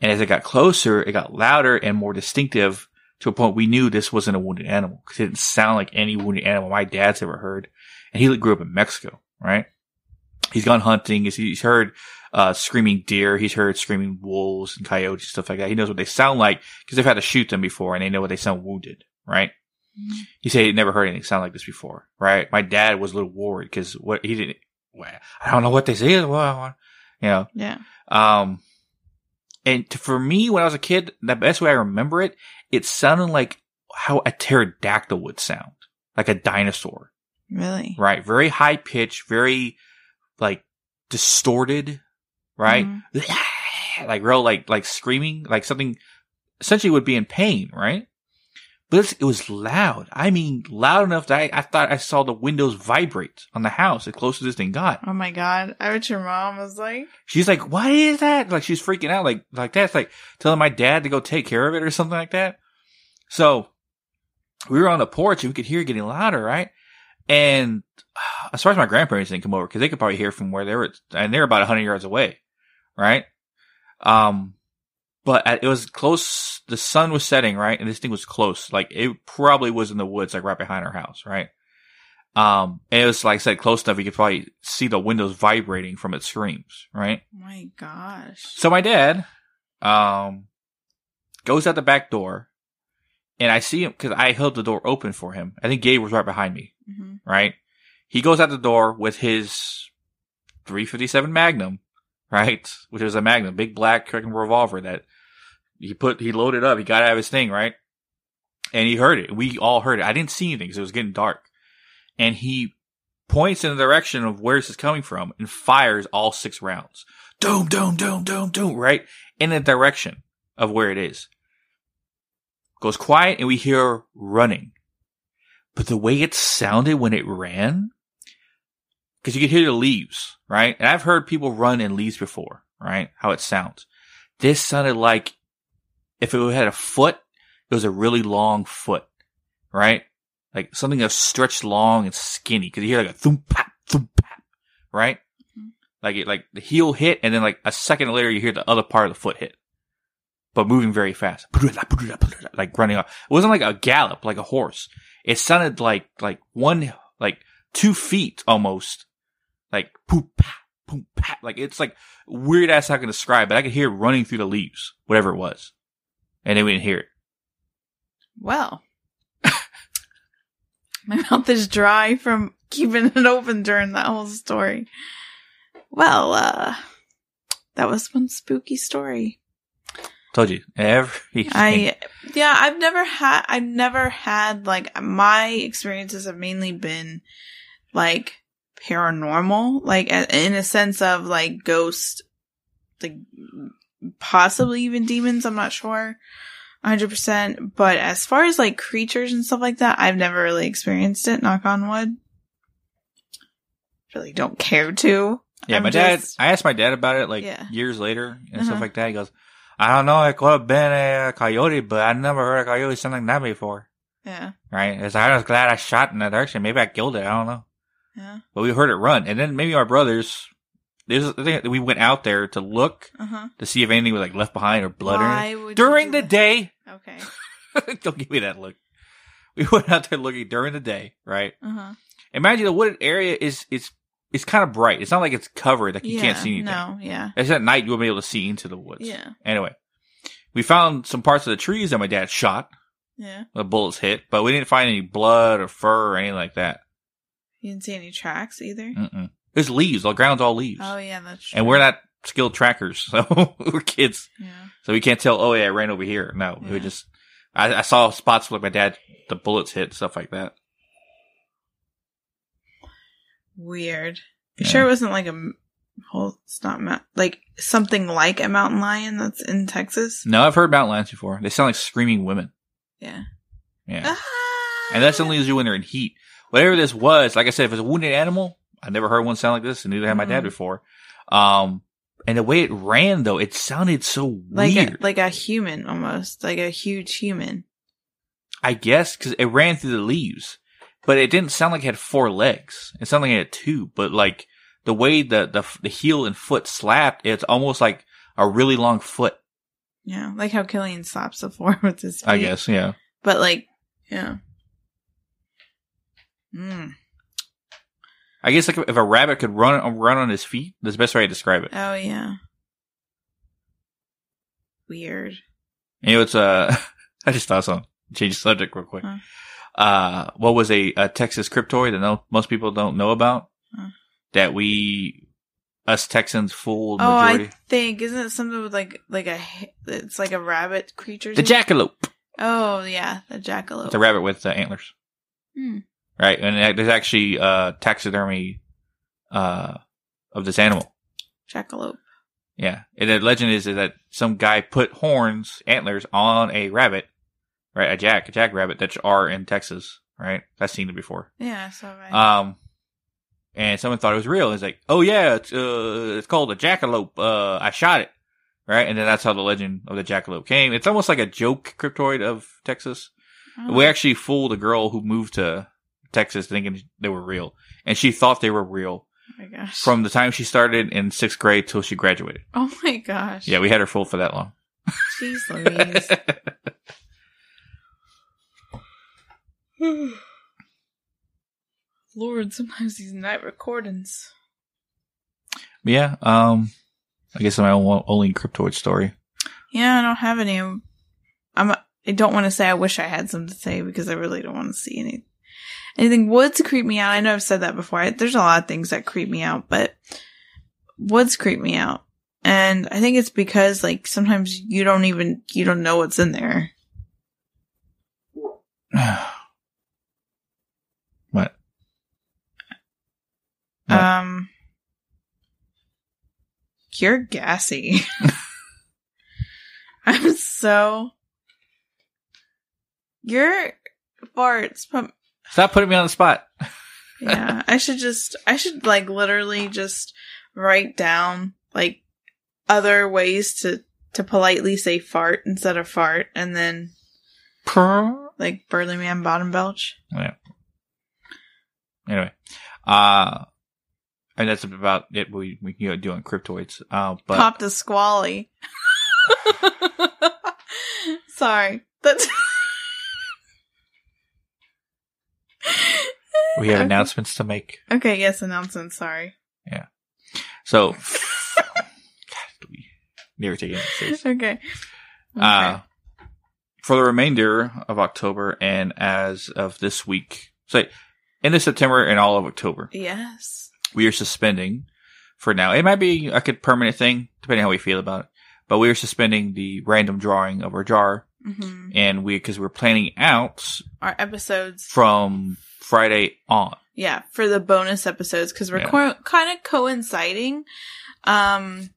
And as it got closer, it got louder and more distinctive to a point we knew this wasn't a wounded animal because it didn't sound like any wounded animal my dad's ever heard. And he grew up in Mexico, right? He's gone hunting. He's- heard uh, screaming deer. He's heard screaming wolves and coyotes and stuff like that. He knows what they sound like because they've had to shoot them before and they know what they sound wounded, right? Mhm. He said he'd never heard anything sound like this before, right? My dad was a little worried because what he didn't, well, I don't know what this is. Well, you know, Yeah. um, and to, for me, when I was a kid, the best way I remember it, it sounded like how a pterodactyl would sound, like a dinosaur, Really? right? Very high pitch, very like distorted, right? Mhm. Like real, like like screaming, like something essentially would be in pain, right? But it was loud. I mean, loud enough that I, I thought I saw the windows vibrate on the house as close as this thing got. Oh my god. I bet your mom was like, She's like, "What is that?" Like she's freaking out, like like that's like telling my dad to go take care of it or something like that. So we were on the porch and we could hear it getting louder, right? And uh, as far as my grandparents didn't come over because they could probably hear from where they were, and they're about hundred yards away, right? Um, but at, it was close. The sun was setting, right, and this thing was close. Like it probably was in the woods, like right behind our house, right? Um, and it was like I said, close enough you could probably see the windows vibrating from its screams, right? my gosh. So my dad, um, goes out the back door, and I see him because I held the door open for him. I think Gabe was right behind me, hmm right? He goes out the door with his 357 Magnum, right? Which is a Magnum, big black freaking revolver that he put, he loaded up. He got out of his thing, right? And he heard it. We all heard it. I didn't see anything because it was getting dark. And he points in the direction of where this is coming from and fires all six rounds. Doom, doom, doom, doom, doom, right? In the direction of where it is. Goes quiet and we hear running. But the way it sounded when it ran, because you could hear the leaves, right? And I've heard people run in leads before, right? How it sounds. This sounded like if it had a foot, it was a really long foot, right? Like something that's stretched long and skinny. Because you hear like a thump, pap, thump, pap, right? Mhm. Like it, like the heel hit, and then like a second later, you hear the other part of the foot hit, but moving very fast, like running off. It wasn't like a gallop, like a horse. It sounded like like one, like two feet almost, like poop, poop. Like it's like weird ass. I can describe, but I could hear it running through the leaves, whatever it was, and then we didn't hear it. Well, my mouth is dry from keeping it open during that whole story. Well, uh, that was one spooky story. Told you every. I, yeah, I've never had, I've never had, like, my experiences have mainly been, like, paranormal, like, in a sense of, like, ghost, like, possibly even demons, I'm not sure. 100%. But as far as, like, creatures and stuff like that, I've never really experienced it, knock on wood. Really don't care to. Yeah, I'm my dad. I asked my dad about it like Yeah. years later and Uh-huh. stuff like that. He goes, "I don't know. It could have been a coyote, but I never heard a coyote sound like that before." Yeah. Right? It's, I was glad I shot in that direction. Maybe I killed it. I don't know. Yeah. But we heard it run, and then maybe our brothers. There's, I think we went out there to look Uh huh. to see if anything was like left behind or blood or anything. would you during the that? day. Okay. don't give me that look. We went out there looking during the day. Right? Uh huh. Imagine the wooded area is is it's kind of bright. It's not like it's covered like you can't see anything. No, yeah. It's at night you won't be able to see into the woods. Yeah. Anyway, we found some parts of the trees that my dad shot. Yeah. The bullets hit, but we didn't find any blood or fur or anything like that. You didn't see any tracks either? Mm-mm. It's leaves. The ground's all leaves. Oh, yeah, that's true. and we're not skilled trackers, so we're kids. Yeah. So we can't tell, oh yeah, I ran over here. No, Yeah. we just, I, I saw spots where my dad, the bullets hit, stuff like that. Weird. Yeah. sure it wasn't like a whole. it's not ma- like something like a mountain lion that's in Texas. No, I've heard mountain lions before. They sound like screaming women. Yeah. Yeah. Ah! And that's only usually when they're in heat. Whatever this was, like I said, if it's a wounded animal, I never heard one sound like this, and neither had my dad Mhm. before. Um, and the way it ran though, it sounded so like weird. a, like a human almost, like a huge human. I guess because it ran through the leaves, but it didn't sound like it had four legs. It sounded like it had two. But like the way the the the heel and foot slapped, it's almost like a really long foot. Yeah, like how Killian slaps the floor with his. Feet. I guess, yeah. but like, yeah. Mm. I guess like if a rabbit could run run on his feet, that's the best way to describe it. Oh yeah. Weird. You know, it's uh, I just thought something. Change the subject real quick. Huh. Uh, what was a, a Texas cryptoid that no, most people don't know about? Huh. That we, us Texans fooled Oh, majority. I think isn't it something with like like a it's like a rabbit creature? the jackalope. Oh yeah, the jackalope. It's a rabbit with uh, antlers. Hmm. Right. And there's actually, uh, taxidermy, uh, of this animal. jackalope. Yeah. And the legend is that some guy put horns, antlers on a rabbit, right? A jack, a jack rabbit that are in Texas, right? I've seen it before. Yeah, so right. Um, and someone thought it was real. It's like, oh yeah, it's, uh, it's called a jackalope. Uh, I shot it. Right. And then that's how the legend of the jackalope came. It's almost like a joke cryptoid of Texas. Oh. We actually fooled a girl who moved to Texas thinking they were real. And she thought they were real oh my gosh. from the time she started in sixth grade till she graduated. oh my gosh. Yeah, we had her fooled for that long. Jeez Louise. Lord, sometimes these night recordings. yeah, um, I guess my own, only cryptoid story. Yeah, I don't have any. I'm. I don't want to say I wish I had some to say because I really don't want to see any. Anything woods creep me out. I know I've said that before. I, there's a lot of things that creep me out, but woods creep me out, and I think it's because like sometimes you don't even you don't know what's in there. what? What? Um, you're gassy. I'm so. Your farts put Stop putting me on the spot. yeah, I should just, I should like literally just write down like other ways to, to politely say fart instead of fart and then like Burly Man Bottom Belch. Yeah. Anyway, uh, and that's about it. We we can go do on cryptoids. Uh, but Popped a squally. Sorry. That's. we have Okay. announcements to make. Okay, yes, announcements. Sorry. Yeah. So, God, we never take it seriously. Okay. Uh, for the remainder of October and as of this week, so end of September and all of October, yes. we are suspending for now. It might be a good permanent thing, depending how we feel about it. But we are suspending the random drawing of our jar, hmm and we because we're planning out Our episodes. from Friday on. Yeah, for the bonus episodes because we're Yeah. co- kind of coinciding. Um,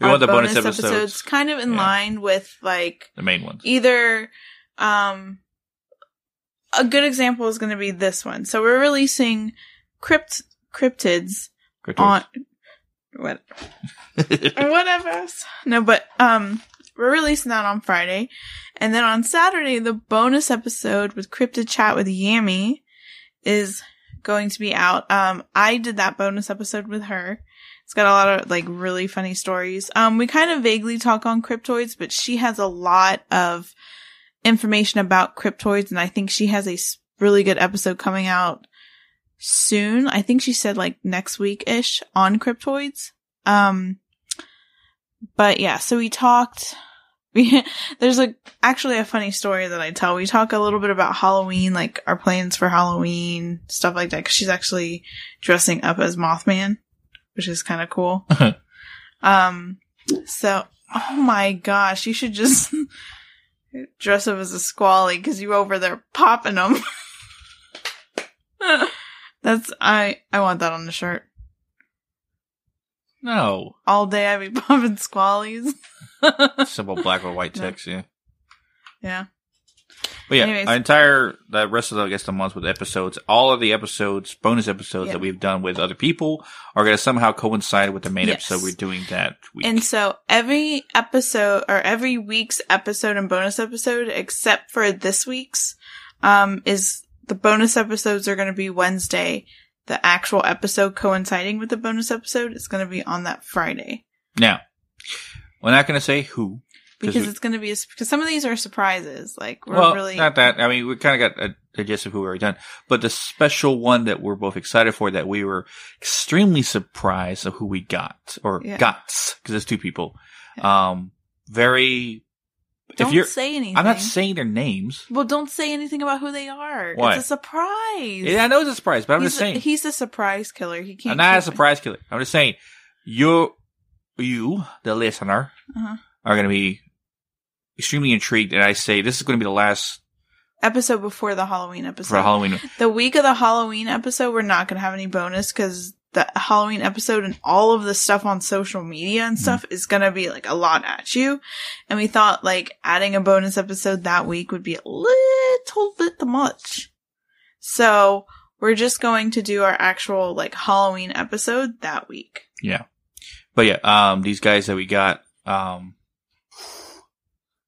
We want the bonus, episodes, kind of in Yeah. line with like the main ones. either um a good example is going to be this one. So we're releasing crypt cryptids on what whatever. else. No, but um we're releasing that on Friday. And then on Saturday the bonus episode with Cryptid Chat with Yami is going to be out. Um I did that bonus episode with her. It's got a lot of like really funny stories. Um we kind of vaguely talk on cryptoids, but she has a lot of information about cryptoids and I think she has a really good episode coming out soon. I think she said like next week ish on cryptoids. Um, but yeah, so we talked. We, there's like actually a funny story that I tell. We talk a little bit about Halloween, like our plans for Halloween, stuff like that. Cause she's actually dressing up as Mothman, which is kind of cool. um, so, oh my gosh, you should just dress up as a squally cause you're over there popping them. That's, I, I want that on the shirt. No, All day I be popping squallies. simple black or white text. Yeah. yeah. But yeah, Anyways. our entire the rest of the I guess the month with episodes, all of the episodes, bonus episodes Yeah. that we've done with other people are going to somehow coincide with the main Yes. episode we're doing that week. And so every episode or every week's episode and bonus episode, except for this week's, um, is the bonus episodes are going to be Wednesday. The actual episode coinciding with the bonus episode is going to be on that Friday now, we're not going to say who. because it's going to be a, because some of these are surprises. Like we're well, really not that. I mean, we kind of got a, the gist of who we already done. But the special one that we're both excited for that we were extremely surprised of who we got or Yeah. gots because there's two people. Um, very. Don't if you're, say anything. I'm not saying their names. Well, don't say anything about who they are. Why? It's a surprise. Yeah, I know it's a surprise, but I'm he's just saying. A, he's a surprise killer. He can't. I'm not a surprise killer. I'm just saying you, you, the listener, Uh-huh. are going to be extremely intrigued. And I say this is going to be the last Episode before the Halloween episode. for Halloween. The week of the Halloween episode, we're not going to have any bonus because the Halloween episode and all of the stuff on social media and stuff is going to be like a lot at you. And we thought like adding a bonus episode that week would be a little bit too much. So we're just going to do our actual like Halloween episode that week. Yeah. But yeah, um, these guys that we got, um,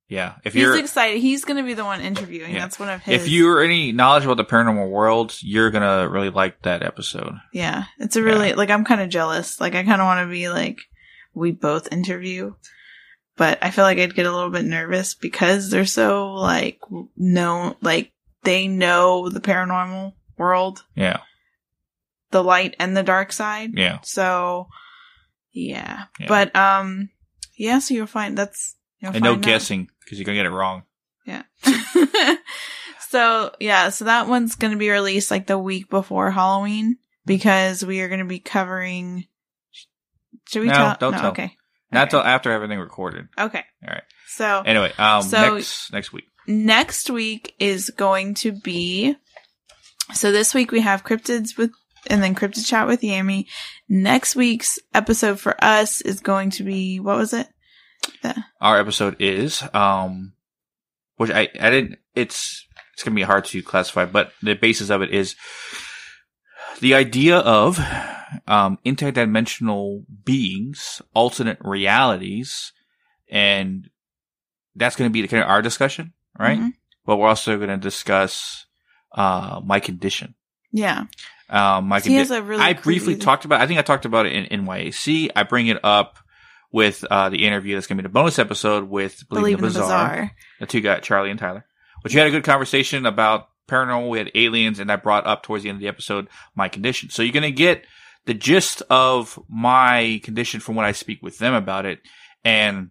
yeah, if He's you're, excited. He's going to be the one interviewing. Yeah. That's one of his. if you're any knowledge about the paranormal world, you're gonna really like that episode. Yeah, it's a really like I'm kind of jealous. Like I kind of want to be like we both interview, but I feel like I'd get a little bit nervous because they're so like known, like they know the paranormal world, Yeah. the light and the dark side. Yeah. So yeah, Yeah. but um, yeah. So you'll find that's you'll And no out. guessing because you're gonna get it wrong. Yeah. so yeah, so that one's going to be released like the week before Halloween because we are going to be covering. Should we No, tell? don't no, tell. Okay. Not Okay. till after everything recorded. Okay. All right. So Anyway, um, So- next next week. next week is going to be. So this week we have cryptids with, and then cryptid chat with Yami. Next week's episode for us is going to be what was it? Our episode is um, which I I didn't. It's it's gonna be hard to classify, but the basis of it is the idea of um interdimensional beings, alternate realities, and that's gonna be the kind of our discussion, right? Mhm. But we're also gonna discuss uh my condition. Yeah. Um, my condition. really I briefly talked about. I think I talked about it in NYAC. I bring it up with uh, the interview that's going to be the bonus episode with Believe, Believe in the Bizarre. the two guys, Charlie and Tyler. Which we had a good conversation about paranormal. We had aliens, and I brought up towards the end of the episode my condition. So you're going to get the gist of my condition from when I speak with them about it. And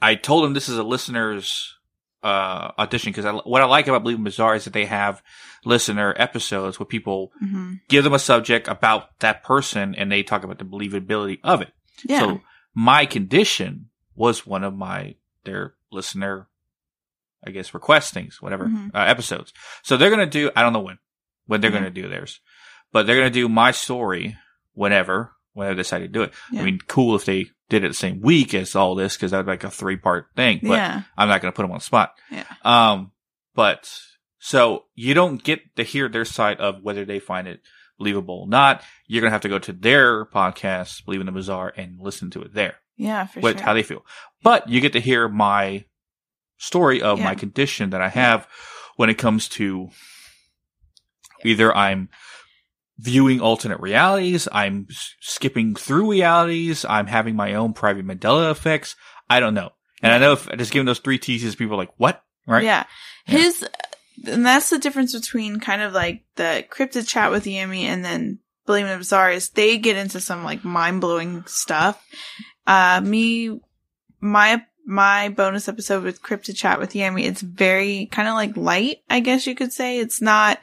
I told them this is a listener's uh, audition because I, what I like about Believe in Bizarre is that they have listener episodes where people hmm give them a subject about that person and they talk about the believability of it. Yeah. So my condition was one of my their listener, I guess, request things, whatever Mhm. uh, episodes. So they're gonna do. I don't know when when they're Yeah. gonna do theirs, but they're gonna do my story whenever whenever they decide to do it. Yeah. I mean, cool if they did it the same week as all this because that would be like a three part thing. But yeah. I'm not gonna put them on the spot. Yeah. Um, but so you don't get to hear their side of whether they find it believable or not. You're gonna have to go to their podcast, Believe in the Bizarre, and listen to it there, Yeah, for what sure. how they feel. But you get to hear my story of my condition that I have when it comes to either I'm viewing alternate realities, I'm skipping through realities, I'm having my own private Mandela effects. I don't know. And I know if just giving those three teases, people are like, what? Right? Yeah. Yeah. And that's the difference between kind of like the cryptid chat with Yami and then Believe in the Bizarre is they get into some like mind blowing stuff. Uh, me, my, my bonus episode with cryptid chat with Yami, it's very kind of like light, I guess you could say. It's not,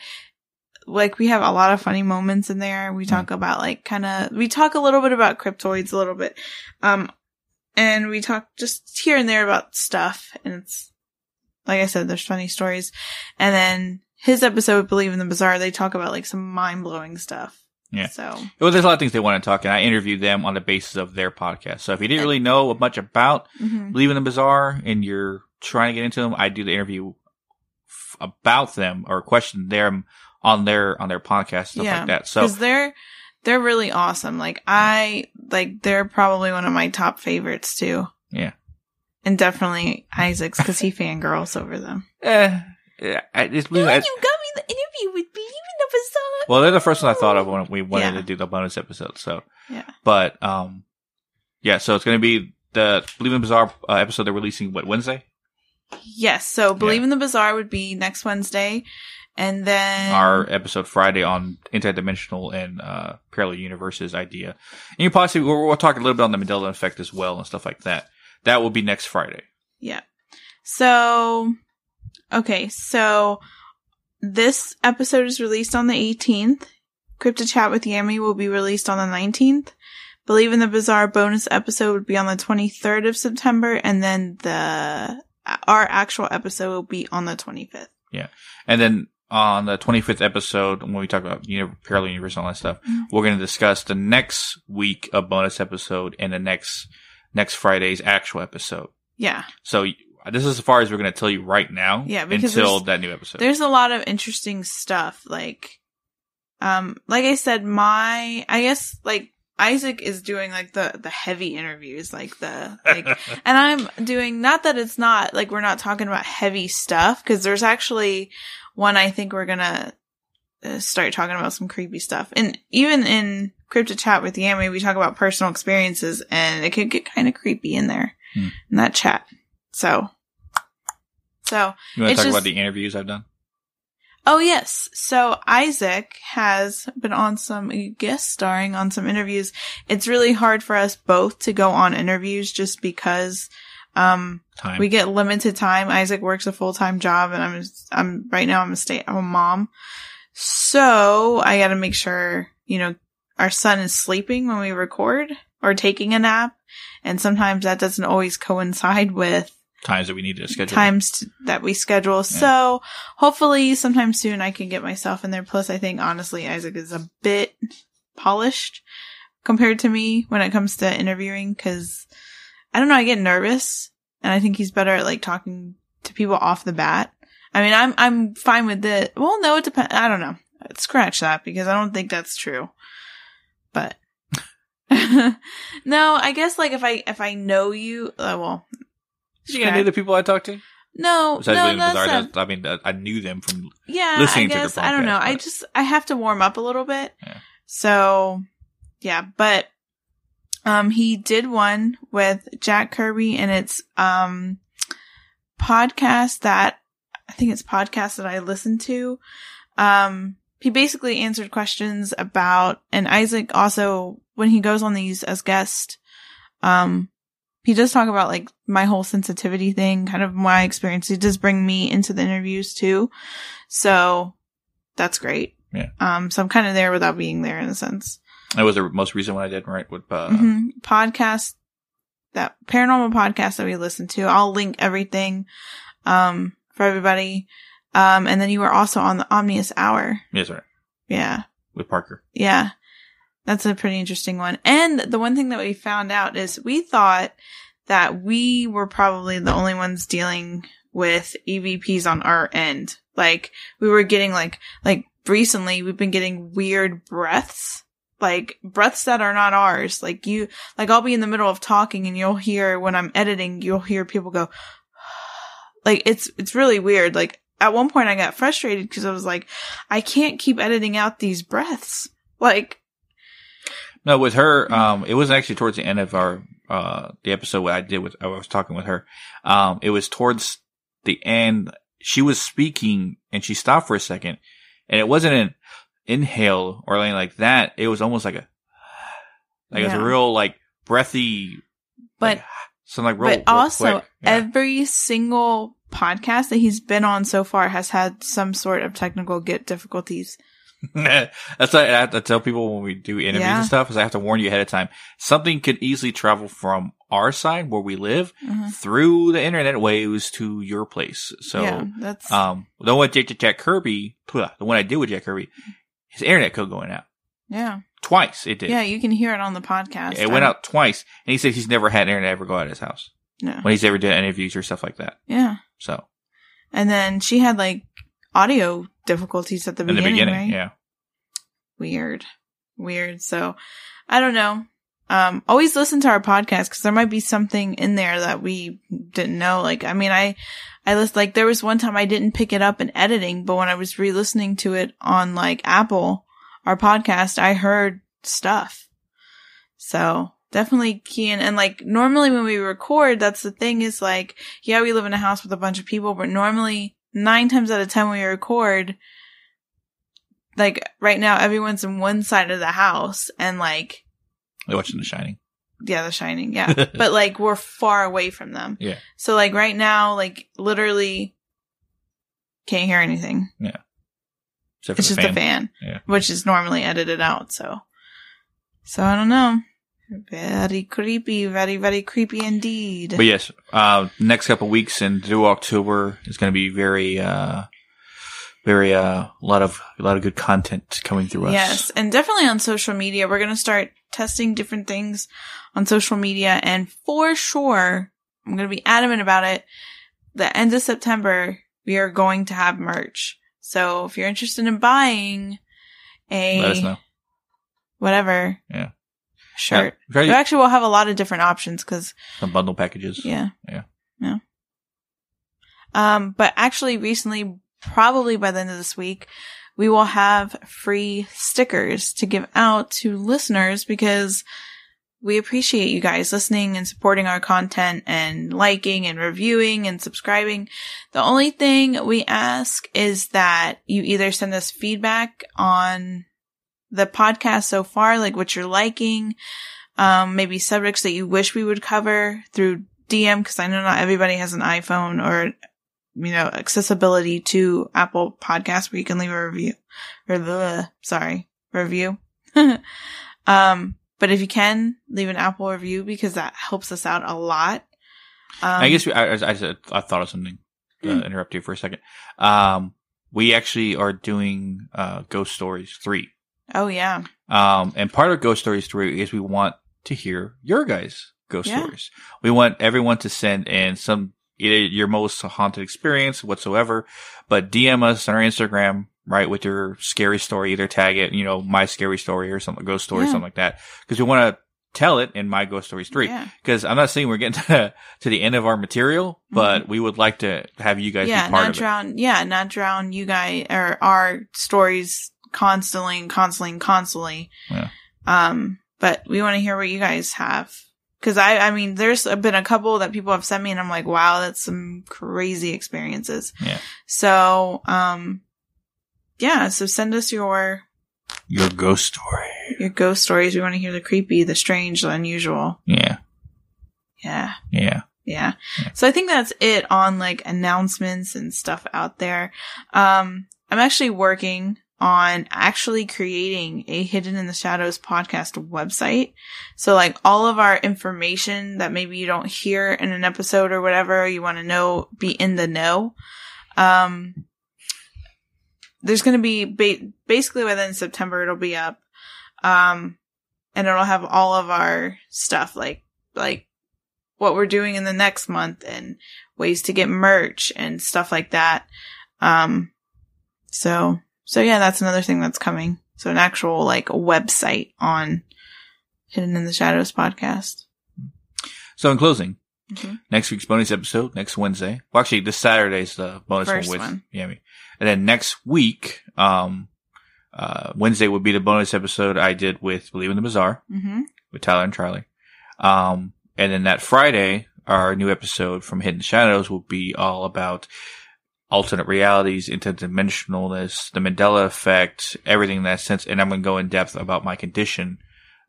like we have a lot of funny moments in there. We talk about like kind of, we talk a little bit about cryptoids a little bit. Um, and we talk just here and there about stuff and it's, like I said, there's funny stories. And then his episode, Believe in the Bizarre, they talk about like some mind blowing stuff. Yeah. So, Well, there's a lot of things they want to talk, and I interviewed them on the basis of their podcast. So if you didn't really know much about mhm. Believe in the Bizarre and you're trying to get into them, I do the interview f- about them or question them on their on their podcast stuff Yeah, like that. So because they're, they're really awesome. Like I, like they're probably one of my top favorites too. Yeah. And definitely Isaac's because he fangirls over them. eh, eh, I, it's, you I- got me the interview with Believe in the Bizarre. well, they're the first one I thought of when we wanted Yeah. to do the bonus episode. So Yeah. but um, yeah. So it's going to be the Believe in the Bizarre uh, episode they're releasing what Wednesday. Yes. So Believe in the Bizarre would be next Wednesday. And then our episode Friday on interdimensional and uh, parallel universes idea. And you possibly we'll, we'll talk a little bit on the Mandela effect as well and stuff like that. That will be next Friday. Yeah. So, okay, so this episode is released on the 18th. Crypto Chat with Yami will be released on the 19th. Believe in the Bizarre bonus episode would be on the 23rd of September, and then the our actual episode will be on the 25th. Yeah, And then on the 25th episode, when we talk about you know, parallel universe and all that stuff, Mhm. we're going to discuss the next week of bonus episode and the next next Friday's actual episode. Yeah. So this is as far as we're going to tell you right now. Yeah, until that new episode. There's a lot of interesting stuff. Like, um, like I said, my, I guess, like, Isaac is doing like the, the heavy interviews, like the, like, and I'm doing, not that it's not, like, we're not talking about heavy stuff, cause there's actually one I think we're gonna uh, start talking about some creepy stuff. And even in Crypto Chat with Yami, we talk about personal experiences and it can get kind of creepy in there, Hmm. in that chat. So, so, you want to talk about the interviews I've done? Oh yes. So Isaac has been on some guest starring on some interviews. It's really hard for us both to go on interviews just because um Time. we get limited time. Isaac works a full-time job and I'm I'm right now I'm a stay-at-home mom. So, I got to make sure, you know, our son is sleeping when we record or taking a nap, and sometimes that doesn't always coincide with times that we need to schedule. times t- that we schedule. So hopefully sometime soon I can get myself in there. Plus I think honestly Isaac is a bit polished compared to me when it comes to interviewing cause I don't know, I get nervous and I think he's better at like talking to people off the bat. I mean, I'm, I'm fine with it. Well, no, it depends. I don't know. Scratch that because I don't think that's true. But no, I guess like if I, if I know you, uh, well, You gonna know the people I talked to? no, Besides no, William that's Bizarre, not- I mean, I knew them from. yeah, listening I to the guess I don't know. podcast, I but- just I have to warm up a little bit. Yeah. So yeah, but um he did one with Jack Kirby and it's um podcast that I think it's podcast that I listened to. Um he basically answered questions about and Isaac also when he goes on these as guest um he does talk about like my whole sensitivity thing, kind of my experience. He does bring me into the interviews too. So that's great. Yeah. Um, so I'm kind of there without being there in a sense. That was the most recent one I did, right? With uh, hmm Podcast, that paranormal podcast that we listened to. I'll link everything, um, for everybody. Um, and then you were also on the Omnius Hour. yes, right, Yeah. with Parker. Yeah. That's a pretty interesting one. And the one thing that we found out is we thought that we were probably the only ones dealing with EVPs on our end. Like we were getting like, like recently we've been getting weird breaths, like breaths that are not ours. Like you, like I'll be in the middle of talking and you'll hear when I'm editing, you'll hear people go, like it's, it's really weird. Like at one point I got frustrated because I was like, I can't keep editing out these breaths. Like, No, with her, um, it wasn't actually towards the end of our uh the episode what I did with I was talking with her. Um, it was towards the end. She was speaking and she stopped for a second, and it wasn't an inhale or anything like that. It was almost like a like it was a real like breathy, but like, something like real. but real also. Yeah. every single podcast that he's been on so far has had some sort of technical get difficulties. That's what I have to tell people when we do interviews Yeah. and stuff. Is I have to warn you ahead of time. Something could easily travel from our side where we live Mhm. through the internet waves to your place. So, yeah, that's um, the one with Jack, Kirby, the one I did with Jack Kirby, his internet code going out yeah, twice. It did. yeah. You can hear it on the podcast. it went out twice, and he said he's never had internet ever go out of his house No. when he's ever done interviews or stuff like that. Yeah, So, and then she had like audio difficulties at the in the beginning. beginning, right? yeah. Weird, weird. So I don't know. Um, always listen to our podcast because there might be something in there that we didn't know. Like, I mean, I, I list like there was one time I didn't pick it up in editing, but when I was re-listening to it on like Apple, our podcast, I heard stuff. So definitely key. And like normally when we record, that's the thing is like, yeah, we live in a house with a bunch of people, but normally nine times out of ten when we record, like right now everyone's in one side of the house and like They're watching The Shining. yeah, The Shining, yeah. but like we're far away from them. Yeah. So like right now, like literally can't hear anything. Yeah. It's just fan. a fan, Yeah. which is normally edited out. So, so I don't know. Very creepy, very very creepy indeed. But yes, uh, next couple weeks and through October is going to be very, uh, very, uh, a lot of, a lot of good content coming through us. Yes, and definitely on social media. We're going to start testing different things on social media. And for sure, I'm going to be adamant about it. The end of September, we are going to have merch. So if you're interested in buying a Let us know. whatever Yeah. Shirt, Yeah, we actually will have a lot of different options because some bundle packages. yeah. Yeah. Yeah. Um, but actually recently, probably by the end of this week, we will have free stickers to give out to listeners because we appreciate you guys listening and supporting our content and liking and reviewing and subscribing. The only thing we ask is that you either send us feedback on the podcast so far, like what you're liking, um, maybe subjects that you wish we would cover through DM, because I know not everybody has an iPhone or, you know, accessibility to Apple Podcasts where you can leave a review or the, sorry, review. um, but if you can leave an Apple review because that helps us out a lot. Um, I guess we, I, I, I, said- I thought of something. Uh, Mm. interrupt you for a second. Um, we actually are doing uh, Ghost Stories three. Oh yeah. Um, and part of Ghost Stories 3 is we want to hear your guys' ghost Yeah. stories. We want everyone to send in some, either your most haunted experience whatsoever, but DM us on our Instagram, right, with your scary story, either tag it, you know, my scary story or something, ghost story, Yeah. something like that. Cause we want to tell it in my ghost stories 3. Yeah. Cause I'm not saying we're getting to, to the end of our material, but we would like to have you guys Mm-hmm. yeah, be part not of it. drown. Yeah, not drown you guys or our stories constantly and constantly and constantly. Yeah. Um, but we want to hear what you guys have. Cause I, I mean, there's been a couple that people have sent me and I'm like, wow, that's some crazy experiences. Yeah. So, um, yeah, so send us your, Your ghost story. your ghost stories. We want to hear the creepy, the strange, the unusual. Yeah. Yeah. Yeah. Yeah. Yeah. So I think that's it on like announcements and stuff out there. Um, I'm actually working on actually creating a Hidden in the Shadows podcast website. So like all of our information that maybe you don't hear in an episode or whatever, you want to know, be in the know. Um, there's going to be ba- basically of September, it'll be up. Um, and it'll have all of our stuff like, like what we're doing in the next month and ways to get merch and stuff like that. Um, so, so yeah, that's another thing that's coming. So an actual like website on Hidden in the Shadows podcast. So in closing, Mhm. next week's bonus episode next Wednesday. Well, actually, this Saturday's the bonus First one with one. Yami, and then next week, um, uh, Wednesday would be the bonus episode I did with Believing the Bizarre Mm-hmm. with Tyler and Charlie. Um, and then that Friday, our new episode from Hidden Shadows will be all about alternate realities, interdimensionalness, the Mandela effect, everything in that sense. And I'm going to go in depth about my condition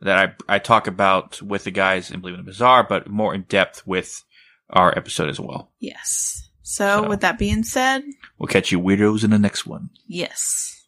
that I, I talk about with the guys in Believing the Bizarre, but more in depth with our episode as well. Yes. So, So. with that being said, We'll catch you weirdos in the next one. yes.